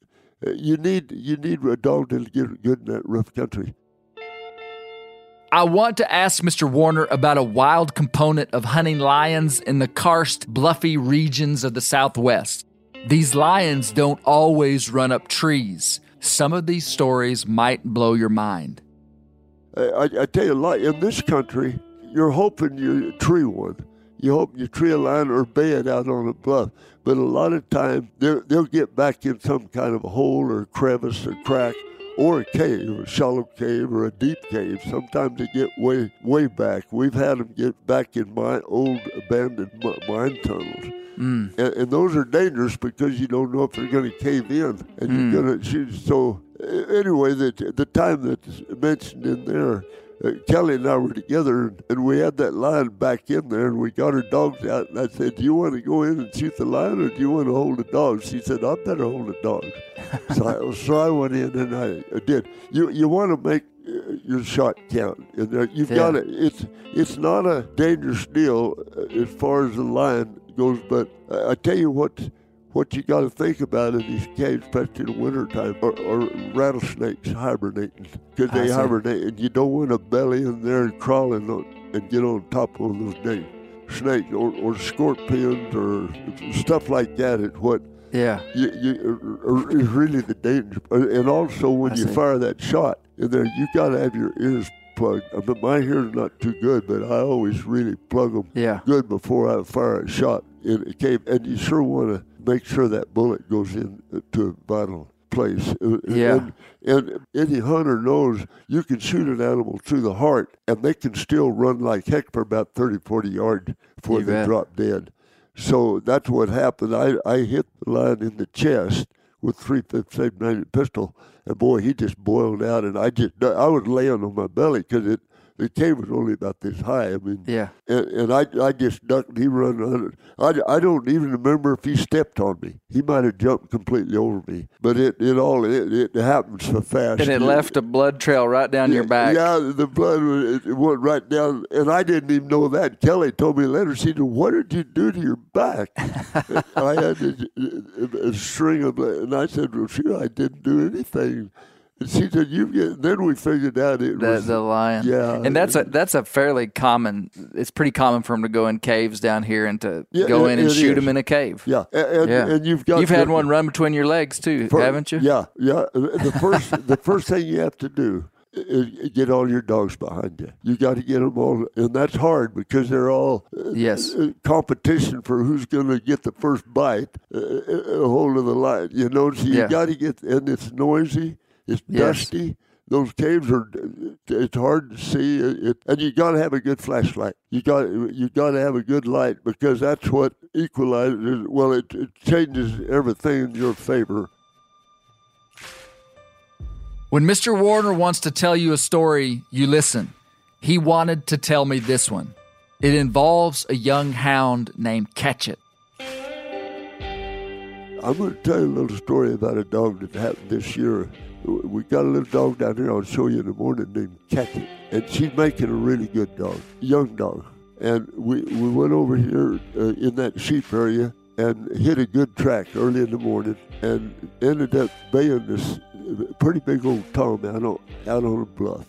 uh, you need you need a dog to get good in that rough country. I want to ask Mr. Warner about a wild component of hunting lions in the karst, bluffy regions of the Southwest. These lions don't always run up trees. Some of these stories might blow your mind. I, I, tell you a lot in this country, you're hoping you tree one. You hope you tree a line or it out on a bluff. But a lot of times they'll, they'll get back in some kind of a hole or crevice or crack or a cave, a shallow cave or a deep cave. Sometimes they get way, way back. We've had them get back in my old abandoned mine tunnels. Mm. And, and those are dangerous because you don't know if they're going to cave in, and Hmm. you're going to shoot. So uh, anyway, the the time that's mentioned in there, uh, Kelly and I were together, and, we had that lion back in there, and we got her dogs out. And I said, "Do you want to go in and shoot the lion, or do you want to hold the dogs?" She said, "I better hold the dogs." so, I, so I went in and I, I did. You you want to make uh, your shot count, and there, you've Yeah. got to. It's it's not a dangerous deal uh, as far as the lion goes, but I, tell you what. What you got to think about in these caves, especially in the wintertime, are, are rattlesnakes hibernating because they hibernate, and you don't want to belly in there and crawling on, and get on top of those dang snakes or, or scorpions or stuff like that. Is what Yeah. you, you uh, is really the danger. And also, when I you see. fire that shot in there, you got to have your ears plugged. I mean, my ears not too good, but I always really plug them Yeah. good before I fire a shot in a cave. And you sure want to make sure that bullet goes into a vital place. Uh, Yeah. And, and any hunter knows you can shoot an animal through the heart, and they can still run like heck for about 30, 40 yards before You they bet. drop dead. So that's what happened. I, I hit the lion in the chest with three fifth save ninety pistol, and boy, he just boiled out, and I just I was laying on my belly because it the cave was only about this high. I mean, Yeah. and, and I, I just ducked. and He run under. I, I don't even remember if he stepped on me. He might have jumped completely over me. But it, it all it, it happened so fast. And it left a blood trail right down your back. Yeah, the blood it went right down, and I didn't even know that. Kelly told me later. She said, "What did you do to your back?" I had a, a string of, blood, and I said, "Well, sure, I didn't do anything." And she said, "You get." Then we figured out it The, was the lion. Yeah. And that's a that's a fairly common. It's pretty common for them to go in caves down here and to Yeah, go in and shoot is. them in a cave. yeah, and, and, Yeah. and you've got You've had one run between your legs too, haven't you? Yeah, yeah. The first the first thing you have to do uh, get all your dogs behind you. You got to get them all, and that's hard because they're all uh, Yes. uh, competition for who's going to get the first bite, uh, a hold of the line. You know, so you Yeah. got to get, and it's noisy, it's Yes. dusty. Those caves are, it's hard to see, it, and you got to have a good flashlight. You got, you got to have a good light because that's what equalizes. Well, it, it changes everything in your favor. When Mr. Warner wants to tell you a story, you listen. He wanted to tell me this one. It involves a young hound named Catchet. I'm going to tell you a little story about a dog that happened this year. We got a little dog down here I'll show you in the morning named Catchet. And she's making a really good dog, young dog. And we, we went over here uh, in that sheep area and hit a good track early in the morning and ended up baying this pretty big old tom out on, out on a bluff.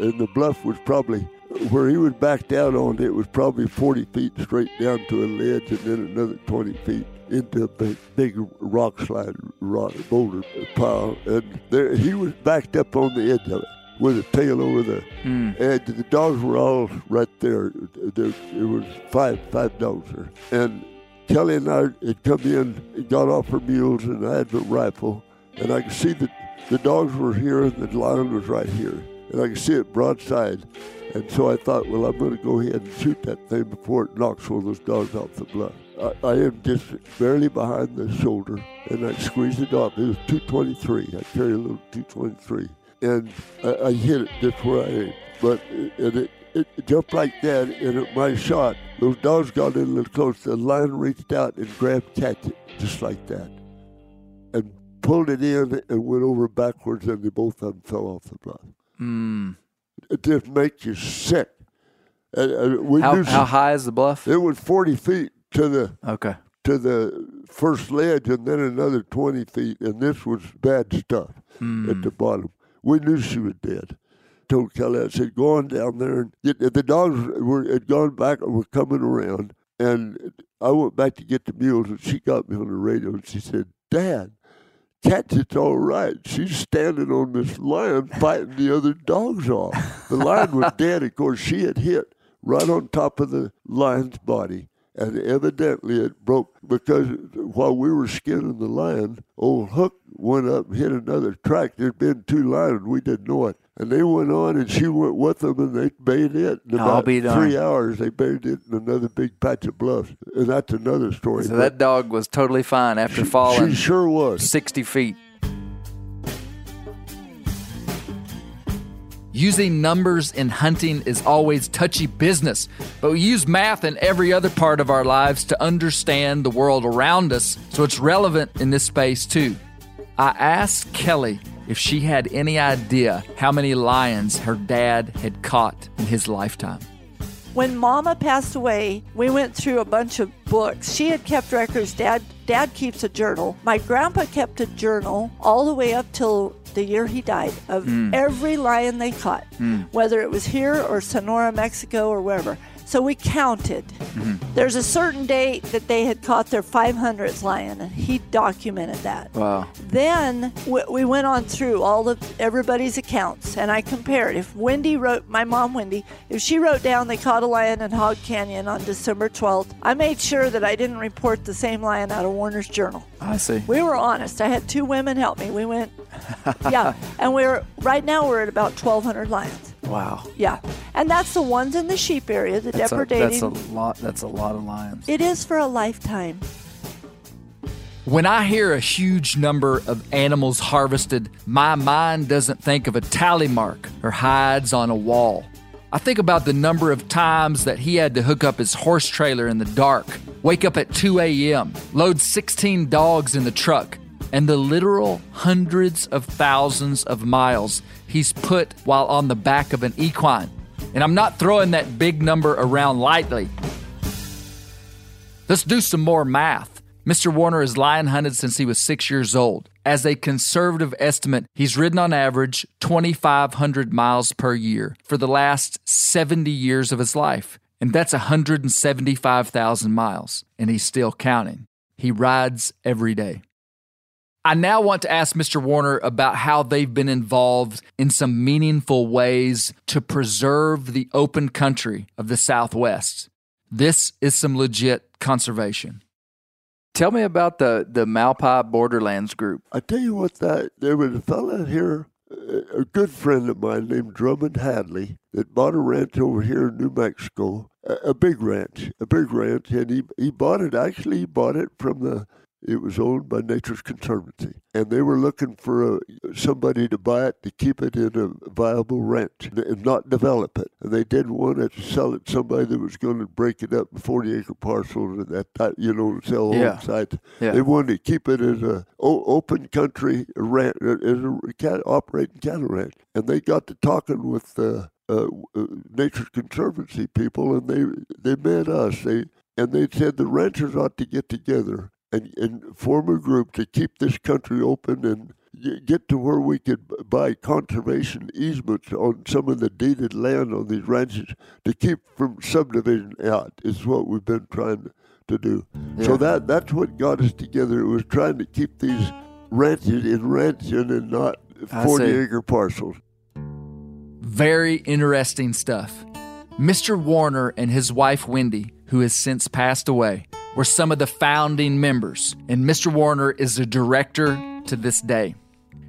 And the bluff was probably where he was backed out on it was probably 40 feet straight down to a ledge and then another 20 feet into a big, big rock slide, rock boulder pile. And there he was backed up on the edge of it with a tail over the hmm. and The dogs were all right there. There, there was five five dogs there. And Kelly and I had come in, got off our mules, and I had the rifle, and I could see that the dogs were here and the lion was right here, and I could see it broadside. And so I thought, well, I'm going to go ahead and shoot that thing before it knocks one of those dogs off the bluff. I, I am just barely behind the shoulder, and I squeezed it off. It was 223. I carry a little 223, and I, I hit it just where I aimed. But it, and it, it jumped like that, and at my shot, those dogs got in a little close. The lion reached out and grabbed Catchet just like that, and pulled it in and went over backwards, and they both of them fell off the bluff. Mm. It just makes you sick. And, and we How, how high is the bluff? it was 40 feet to the Okay. to the first ledge and then another 20 feet, and this was bad stuff at hmm. the bottom. We knew she was dead. Told Kelly, I said, go on down there. And get, the dogs were had gone back and were coming around, and I went back to get the mules, and she got me on the radio, and she said, Dad, Catchet's all right. She's standing on this lion fighting the other dogs off. The lion was dead. Of course, she had hit right on top of the lion's body. And evidently it broke because while we were skinning the lion, old Hook went up and hit another track. There'd been two lions, we didn't know it. And they went on and she went with them and they buried it. In I'll about be darned. three hours, they buried it in another big patch of bluffs. And that's another story. So But that dog was totally fine after falling she sure was. 60 feet. Using numbers in hunting is always touchy business, but we use math in every other part of our lives to understand the world around us, so it's relevant in this space too. I asked Kelly if she had any idea how many lions her dad had caught in his lifetime. When Mama passed away, we went through a bunch of books. She had kept records. Dad, Dad keeps a journal. My grandpa kept a journal all the way up till the year he died of hmm. every lion they caught, hmm. whether it was here or Sonora, Mexico, or wherever. So we counted. Mm-hmm. There's a certain date that they had caught their 500th lion, and he documented that. Wow. Then we, we went on through all of everybody's accounts, and I compared. If Wendy wrote, my mom Wendy, if she wrote down they caught a lion in Hog Canyon on December 12th, I made sure that I didn't report the same lion out of Warner's Journal. I see. We were honest. I had two women help me. We went, yeah, and we're right now we're at about 1,200 lions. Wow. Yeah, and that's the ones in the sheep area, the That's a, depredating. that's a lot. That's a lot of lions. it is for a lifetime. When I hear a huge number of animals harvested, my mind doesn't think of a tally mark or hides on a wall. I think about the number of times that he had to hook up his horse trailer in the dark, wake up at 2 a.m., load 16 dogs in the truck, and the literal hundreds of thousands of miles he's put while on the back of an equine. And I'm not throwing that big number around lightly. Let's do some more math. Mr. Warner has lion hunted since he was six years old. As a conservative estimate, he's ridden on average 2,500 miles per year for the last 70 years of his life. And that's 175,000 miles. And he's still counting. He rides every day. I now want to ask Mr. Warner about how they've been involved in some meaningful ways to preserve the open country of the Southwest. This is some legit conservation. Tell me about the, the Malpai Borderlands group. I tell you what, that there was a fellow here, a good friend of mine named Drummond Hadley, that bought a ranch over here in New Mexico, a, a big ranch, a big ranch, and he he bought it. Actually, he bought it from the it was owned by Nature's Conservancy, and they were looking for a, somebody to buy it to keep it in a viable ranch and not develop it. And they didn't want to sell it to somebody that was going to break it up in 40 acre parcels and that type, you know, sell Yeah. on sites. Yeah. They wanted to keep it as a o- open country ranch, as a cat, operating cattle ranch. And they got to talking with uh, uh, uh, Nature's Conservancy people, and they they met us. They and they said the ranchers ought to get together and, and form a group to keep this country open and get to where we could buy conservation easements on some of the deeded land on these ranches to keep from subdivision out is what we've been trying to do. So that that's what got us together. It was trying to keep these ranches in ranching and not I 40 see. acre parcels. Very interesting stuff. Mr. Warner and his wife Wendy, who has since passed away, were some of the founding members, and Mr. Warner is a director to this day.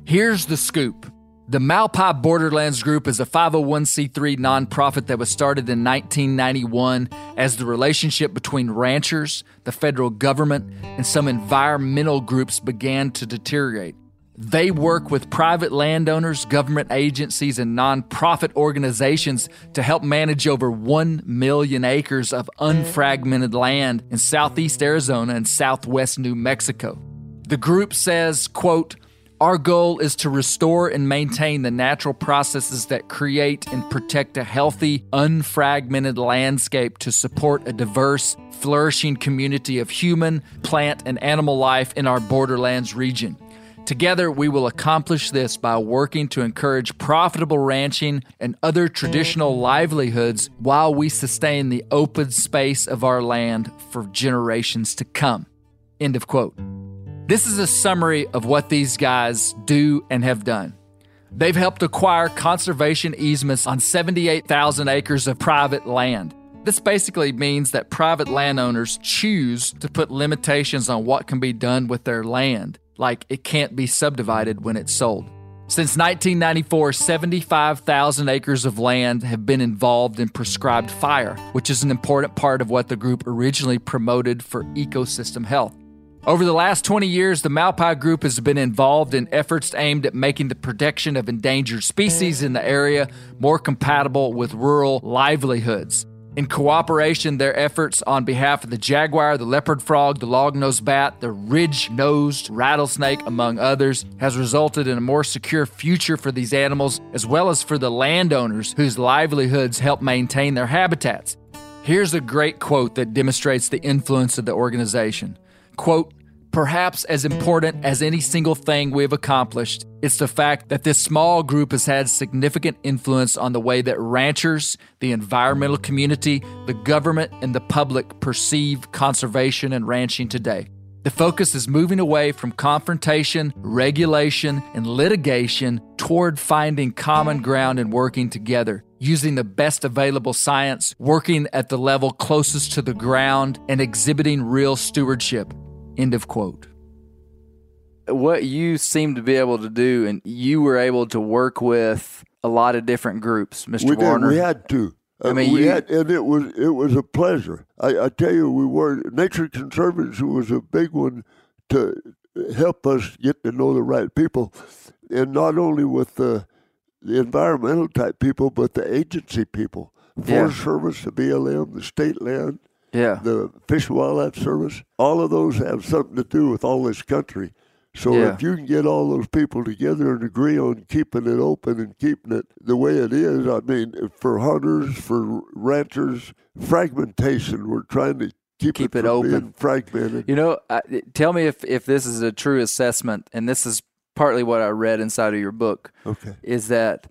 Here's the scoop. The Malpai Borderlands Group is a 501c3 nonprofit that was started in 1991 as the relationship between ranchers, the federal government, and some environmental groups began to deteriorate. They work with private landowners, government agencies, and nonprofit organizations to help manage over 1 million acres of unfragmented land in southeast Arizona and southwest New Mexico. The group says, quote, our goal is to restore and maintain the natural processes that create and protect a healthy, unfragmented landscape to support a diverse, flourishing community of human, plant, and animal life in our borderlands region. Together, we will accomplish this by working to encourage profitable ranching and other traditional mm-hmm. livelihoods while we sustain the open space of our land for generations to come. End of quote. This is a summary of what these guys do and have done. They've helped acquire conservation easements on 78,000 acres of private land. This basically means that private landowners choose to put limitations on what can be done with their land, like it can't be subdivided when it's sold. Since 1994, 75,000 acres of land have been involved in prescribed fire, which is an important part of what the group originally promoted for ecosystem health. Over the last 20 years, the Malpai Group has been involved in efforts aimed at making the protection of endangered species in the area more compatible with rural livelihoods. In cooperation, their efforts on behalf of the jaguar, the leopard frog, the long-nosed bat, the ridge-nosed rattlesnake, among others, has resulted in a more secure future for these animals as well as for the landowners whose livelihoods help maintain their habitats. Here's a great quote that demonstrates the influence of the organization. Quote, Perhaps as important as any single thing we have accomplished, it's the fact that this small group has had significant influence on the way that ranchers, the environmental community, the government, and the public perceive conservation and ranching today. The focus is moving away from confrontation, regulation, and litigation toward finding common ground and working together, using the best available science, working at the level closest to the ground, and exhibiting real stewardship. End of quote. What you seem to be able to do, and you were able to work with a lot of different groups, Mr. We did. We had to. I Uh, mean, we you- had, and it was it was a pleasure. I, I tell you, we were Nature Conservancy was a big one to help us get to know the right people, and not only with the the environmental type people, but the agency people, Yeah. Forest Service, the BLM, the state land, yeah. the Fish and Wildlife Service. All of those have something to do with all this country. So Yeah. if you can get all those people together and agree on keeping it open and keeping it the way it is, I mean, for hunters, for ranchers, fragmentation, we're trying to keep, Keep it, it open. fragmented. You know, I, tell me if, if this is a true assessment, and this is partly what I read inside of your book, Okay. is that,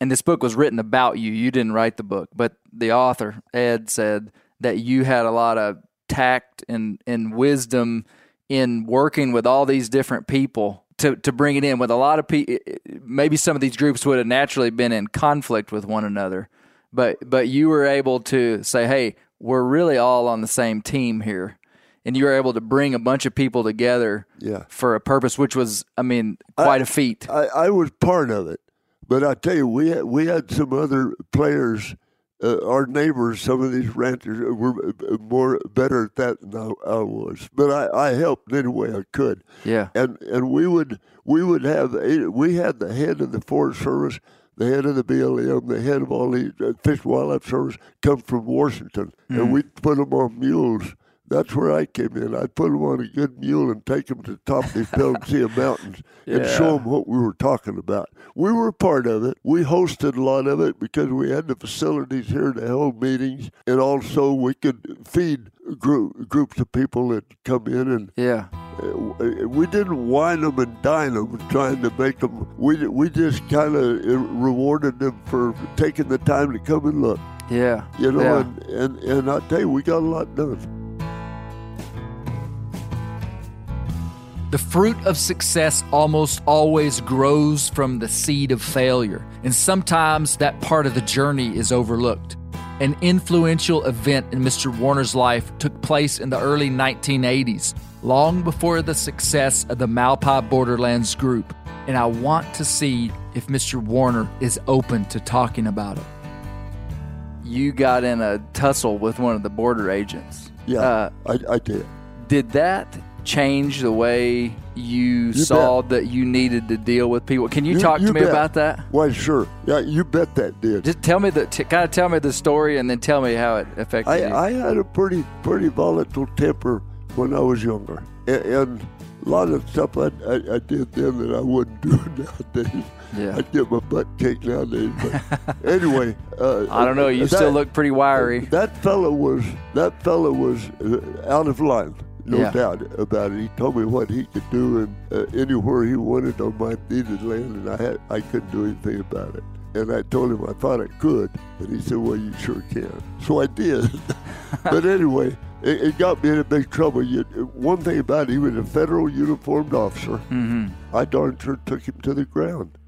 and this book was written about you. You didn't write the book, but the author, Ed, said that you had a lot of tact and, and wisdom in working with all these different people to to bring it in with a lot of people. Maybe some of these groups would have naturally been in conflict with one another, but but you were able to say, "Hey, we're really all on the same team here." And you were able to bring a bunch of people together Yeah. for a purpose, which was, I mean, quite a feat. I, I was part of it, but I tell you, we had, we had some other players. Uh, our neighbors, some of these ranchers, were uh, more better at that than I, I was. But I, I helped any way I could. Yeah. and and we would we would have we had the head of the Forest Service, the head of the BLM, the head of all the uh, Fish and Wildlife Service come from Washington, and we'd put them on mules. That's where I came in. I'd put them on a good mule and take them to the top of the Peloncillo Mountains and show Yeah. them what we were talking about. We were a part of it. We hosted a lot of it because we had the facilities here to hold meetings, and also we could feed group, groups of people that come in and Yeah. uh, we didn't wine them and dine them, trying to make them. We we just kind of rewarded them for taking the time to come and look, Yeah. you know. Yeah. And, and and I tell you, we got a lot done. The fruit of success almost always grows from the seed of failure, and sometimes that part of the journey is overlooked. An influential event in Mr. Warner's life took place in the early 1980s, long before the success of the Malpai Borderlands group, and I want to see if Mr. Warner is open to talking about it. You got in a tussle with one of the border agents. Yeah, Uh, I, I did. did that change the way you, saw that you needed to deal with people? Can you, You- talk you to me bet. about that? Why, sure. Yeah, you bet that did. Just tell me the t- kind of tell me the story and then tell me how it affected I, you. I had a pretty pretty volatile temper when I was younger, and, and a lot of stuff I, I, I did then that I wouldn't do nowadays. Yeah. I'd get my butt kicked nowadays. But anyway, uh, I don't know. You that- still look pretty wiry. That fellow was that fellow was uh, out of line, no Yeah. doubt about it. He told me what he could do and uh, anywhere he wanted on my needed land, and I had I couldn't do anything about it. And I told him I thought I could, and he said, "Well, you sure can." So I did. but anyway, it, it got me into big trouble. You, one thing about it, he was a federal uniformed officer. hmm I darn sure took him to the ground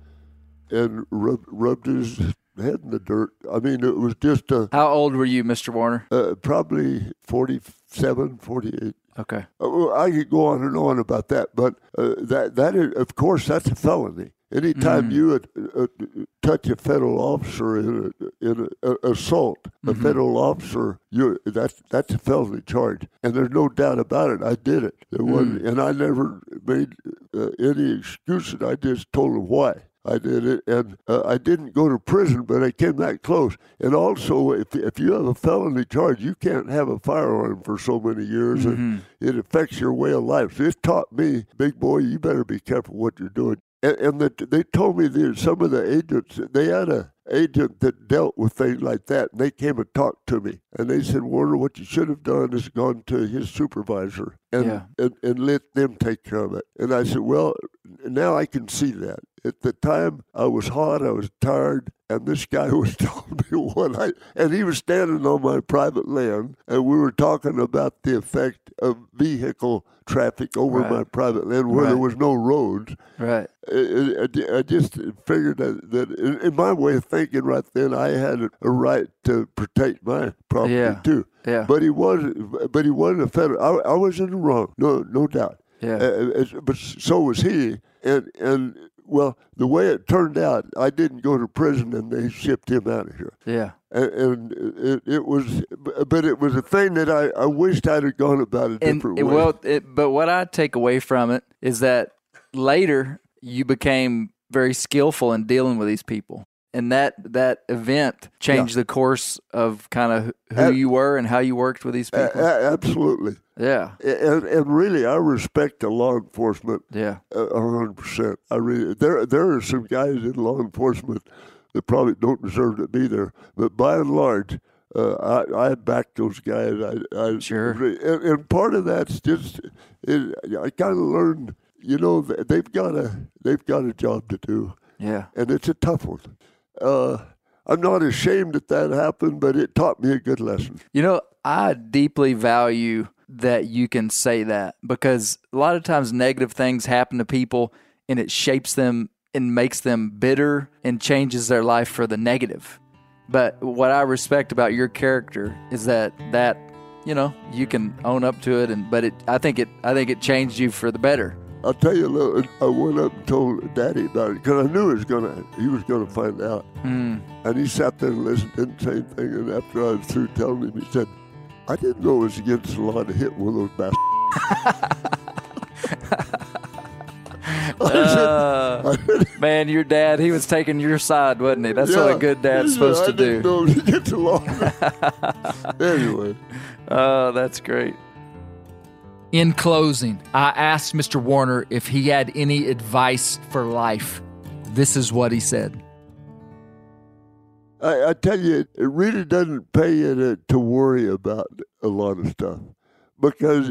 and rub, rubbed his head in the dirt. I mean, it was just a How old were you, Mr. Warner? uh, probably 47, 48. Okay. Uh, I could go on and on about that, but uh, that that is, of course, that's a felony. Anytime you uh, uh, touch a federal officer in a, in a, a assault, a federal officer, you that's that's a felony charge, and there's no doubt about it. I did it. There wasn't, and I never made uh, any excuses. I just told them why. I did it, and uh, I didn't go to prison, but I came that close. And also, if if you have a felony charge, you can't have a firearm for so many years, and it affects your way of life. So it taught me, big boy, you better be careful what you're doing. And, and the, they told me that some of the agents, they had a agent that dealt with things like that, and they came and talked to me, and they said, Warner, what you should have done is gone to his supervisor and, Yeah. and, and let them take care of it. And I said, well, now I can see that. At the time, I was hot, I was tired, and this guy was telling me what I, and he was standing on my private land, and we were talking about the effect of vehicle traffic over Right. my private land where there was no roads. Right. I, I- I just figured that, that in, in my way of thinking right then, I had a, a right to protect my property Yeah. too. Yeah. But he was, but he wasn't a federal. I, I was in the wrong, no, no doubt. Yeah. Uh, but so was he, and and well, the way it turned out, I didn't go to prison, and they shipped him out of here. Yeah. And, and it, it was, but it was a thing that I, I wished I'd have gone about a And different it- way. well, it, but what I take away from it is that later you became very skillful in dealing with these people. And that that event changed the course of kind of who you were and how you worked with these people. absolutely. yeah. And, and really, I respect the law enforcement Yeah. a hundred percent. I really there there are some guys in law enforcement that probably don't deserve to be there, but by and large, uh, I I back those guys. I, I Sure. and, and part of that's just it, I kind of learned. You know, they've got a they've got a job to do, Yeah. and it's a tough one. Uh, I'm not ashamed that that happened, but it taught me a good lesson. You know, I deeply value that you can say that because a lot of times negative things happen to people and it shapes them and makes them bitter and changes their life for the negative. But what I respect about your character is that that you know you can own up to it, and but it I think it I think it changed you for the better. I'll tell you a little. I went up and told Daddy about it because I knew he was gonna he was gonna find out. Mm. And he sat there and listened, didn't say anything. And after I was through telling him, he said, "I didn't know it was against the law to hit one of those bastards." Uh, man, your dad, he was taking your side, wasn't he? That's what a good dad's supposed said, to I didn't do. know it was against the law. anyway. Oh, that's great. In closing, I asked Mr. Warner if he had any advice for life. This is what he said. I, I tell you, it really doesn't pay you to, to worry about a lot of stuff because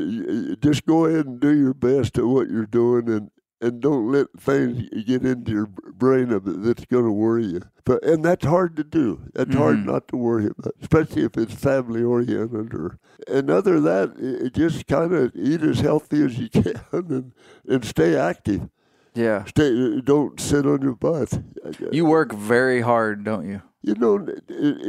just go ahead and do your best at what you're doing and, and don't let things get into your brain of it that's going to worry you. But and that's hard to do. That's hard Mhm. not to worry about, especially if it's family oriented. Or and other than that, just kind of eat as healthy as you can and and stay active. Yeah. Stay. Don't sit on your butt. You work very hard, don't you? You know,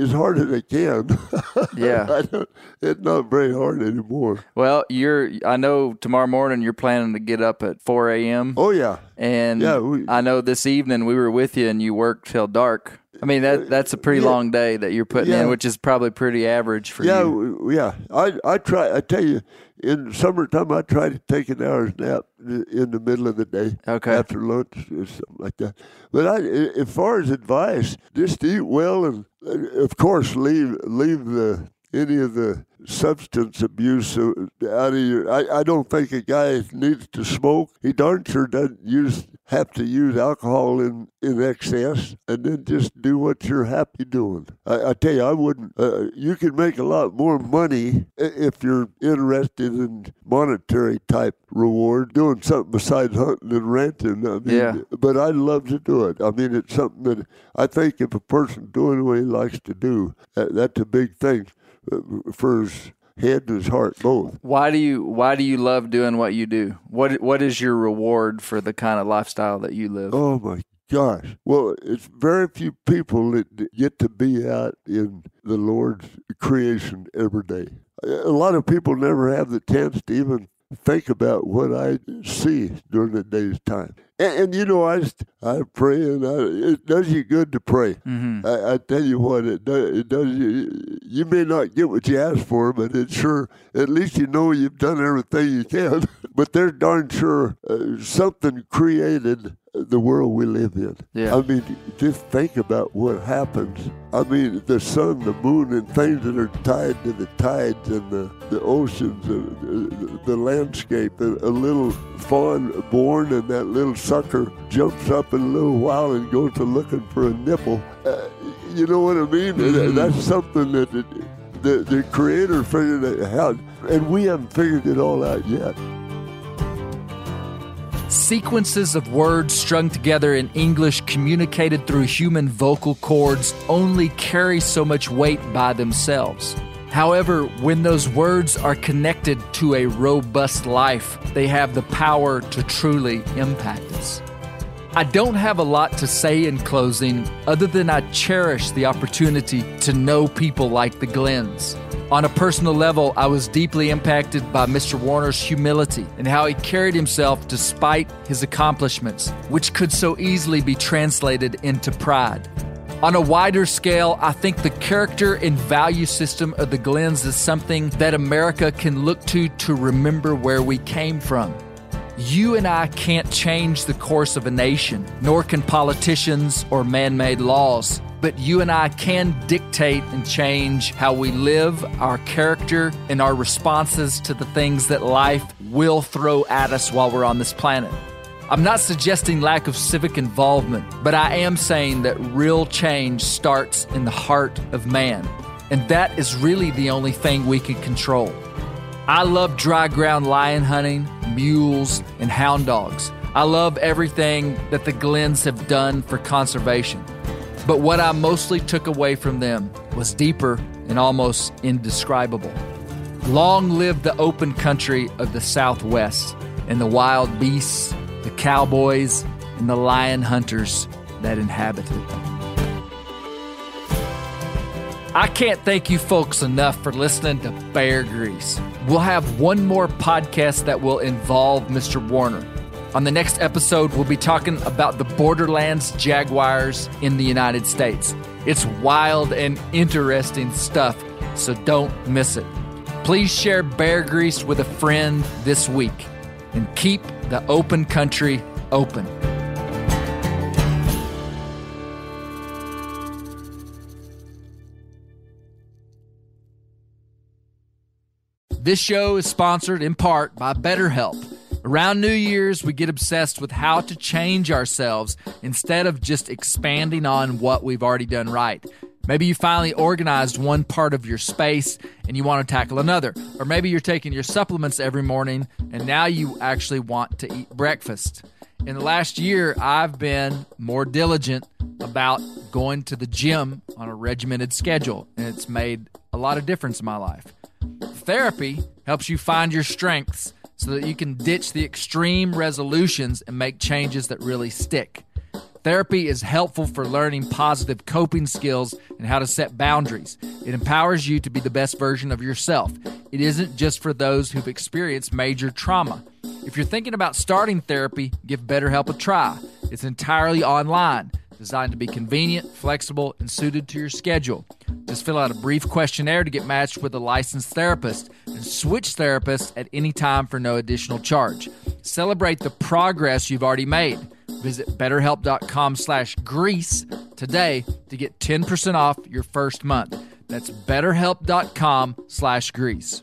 as hard as I can. Yeah. I don't, it's not very hard anymore. Well, you're. I know tomorrow morning you're planning to get up at 4 a.m. Oh yeah, and yeah, we- I know this evening we were with you and you worked till dark. I mean that that's a pretty Yeah. long day that you're putting Yeah. in, which is probably pretty average for yeah, you. yeah. I I try. I tell you, in summertime, I try to take an hour's nap in the middle of the day. Okay. After lunch or something like that. But I, i- as far as advice, just eat well and, uh, of course, leave leave the any of the substance abuse out of your. I, I don't think a guy needs to smoke. He darn sure doesn't use have to use alcohol in, in excess, and then just do what you're happy doing. I, I tell you, I wouldn't. Uh, you can make a lot more money if you're interested in monetary type reward, doing something besides hunting and ranching. I mean, Yeah. But I'd love to do it. I mean, it's something that I think if a person doing what he likes to do, that, that's a big thing for his head and his heart both. Why do you Why do you love doing what you do? What What is your reward for the kind of lifestyle that you live? Oh my gosh. Well, it's very few people that get to be out in the Lord's creation every day. A lot of people never have the chance to even think about what I see during the day's time. And, and you know, I, st- I pray and I, it does you good to pray. Mm-hmm. I, I tell you what, it does, it does you. You may not get what you ask for, but it sure, at least you know you've done everything you can. but they're darn sure uh, something created the world we live in. Yeah. I mean, just think about what happens. I mean, the sun, the moon, and things that are tied to the tides and the, the oceans, the, the, the landscape. A, a little fawn born and that little sucker jumps up in a little while and goes to looking for a nipple. Uh, you know what I mean? Mhm. That's something that it, the, the creator figured out, and we haven't figured it all out yet. Sequences of words strung together in English communicated through human vocal cords only carry so much weight by themselves. However, when those words are connected to a robust life, they have the power to truly impact us. I don't have a lot to say in closing other than I cherish the opportunity to know people like the Glenns. On a personal level, I was deeply impacted by Mr. Warner's humility and how he carried himself despite his accomplishments, which could so easily be translated into pride. On a wider scale, I think the character and value system of the Glenns is something that America can look to to remember where we came from. You and I can't change the course of a nation, nor can politicians or man made laws. But you and I can dictate and change how we live, our character, and our responses to the things that life will throw at us while we're on this planet. I'm not suggesting lack of civic involvement, but I am saying that real change starts in the heart of man. And that is really the only thing we can control. I love dry ground lion hunting, mules, and hound dogs. I love everything that the Glenns have done for conservation. But what I mostly took away from them was deeper and almost indescribable. Long live the open country of the Southwest and the wild beasts, the cowboys, and the lion hunters that inhabit it. I can't thank you folks enough for listening to Bear Grease. We'll have one more podcast that will involve Mr. Warner. On the next episode, we'll be talking about the Borderlands Jaguars in the United States. It's wild and interesting stuff, so don't miss it. Please share Bear Grease with a friend this week and keep the open country open. This show is sponsored in part by BetterHelp. Around New Year's, we get obsessed with how to change ourselves instead of just expanding on what we've already done right. Maybe you finally organized one part of your space and you want to tackle another. Or maybe you're taking your supplements every morning and now you actually want to eat breakfast. In the last year, I've been more diligent about going to the gym on a regimented schedule, and it's made a lot of difference in my life. Therapy helps you find your strengths so that you can ditch the extreme resolutions and make changes that really stick. Therapy is helpful for learning positive coping skills and how to set boundaries. It empowers you to be the best version of yourself. It isn't just for those who've experienced major trauma. If you're thinking about starting therapy, give BetterHelp a try. It's entirely online, designed to be convenient, flexible, and suited to your schedule. Just fill out a brief questionnaire to get matched with a licensed therapist and switch therapists at any time for no additional charge. Celebrate the progress you've already made. Visit betterhelp.com slash grease today to get 10% off your first month. That's betterhelp.com slash grease.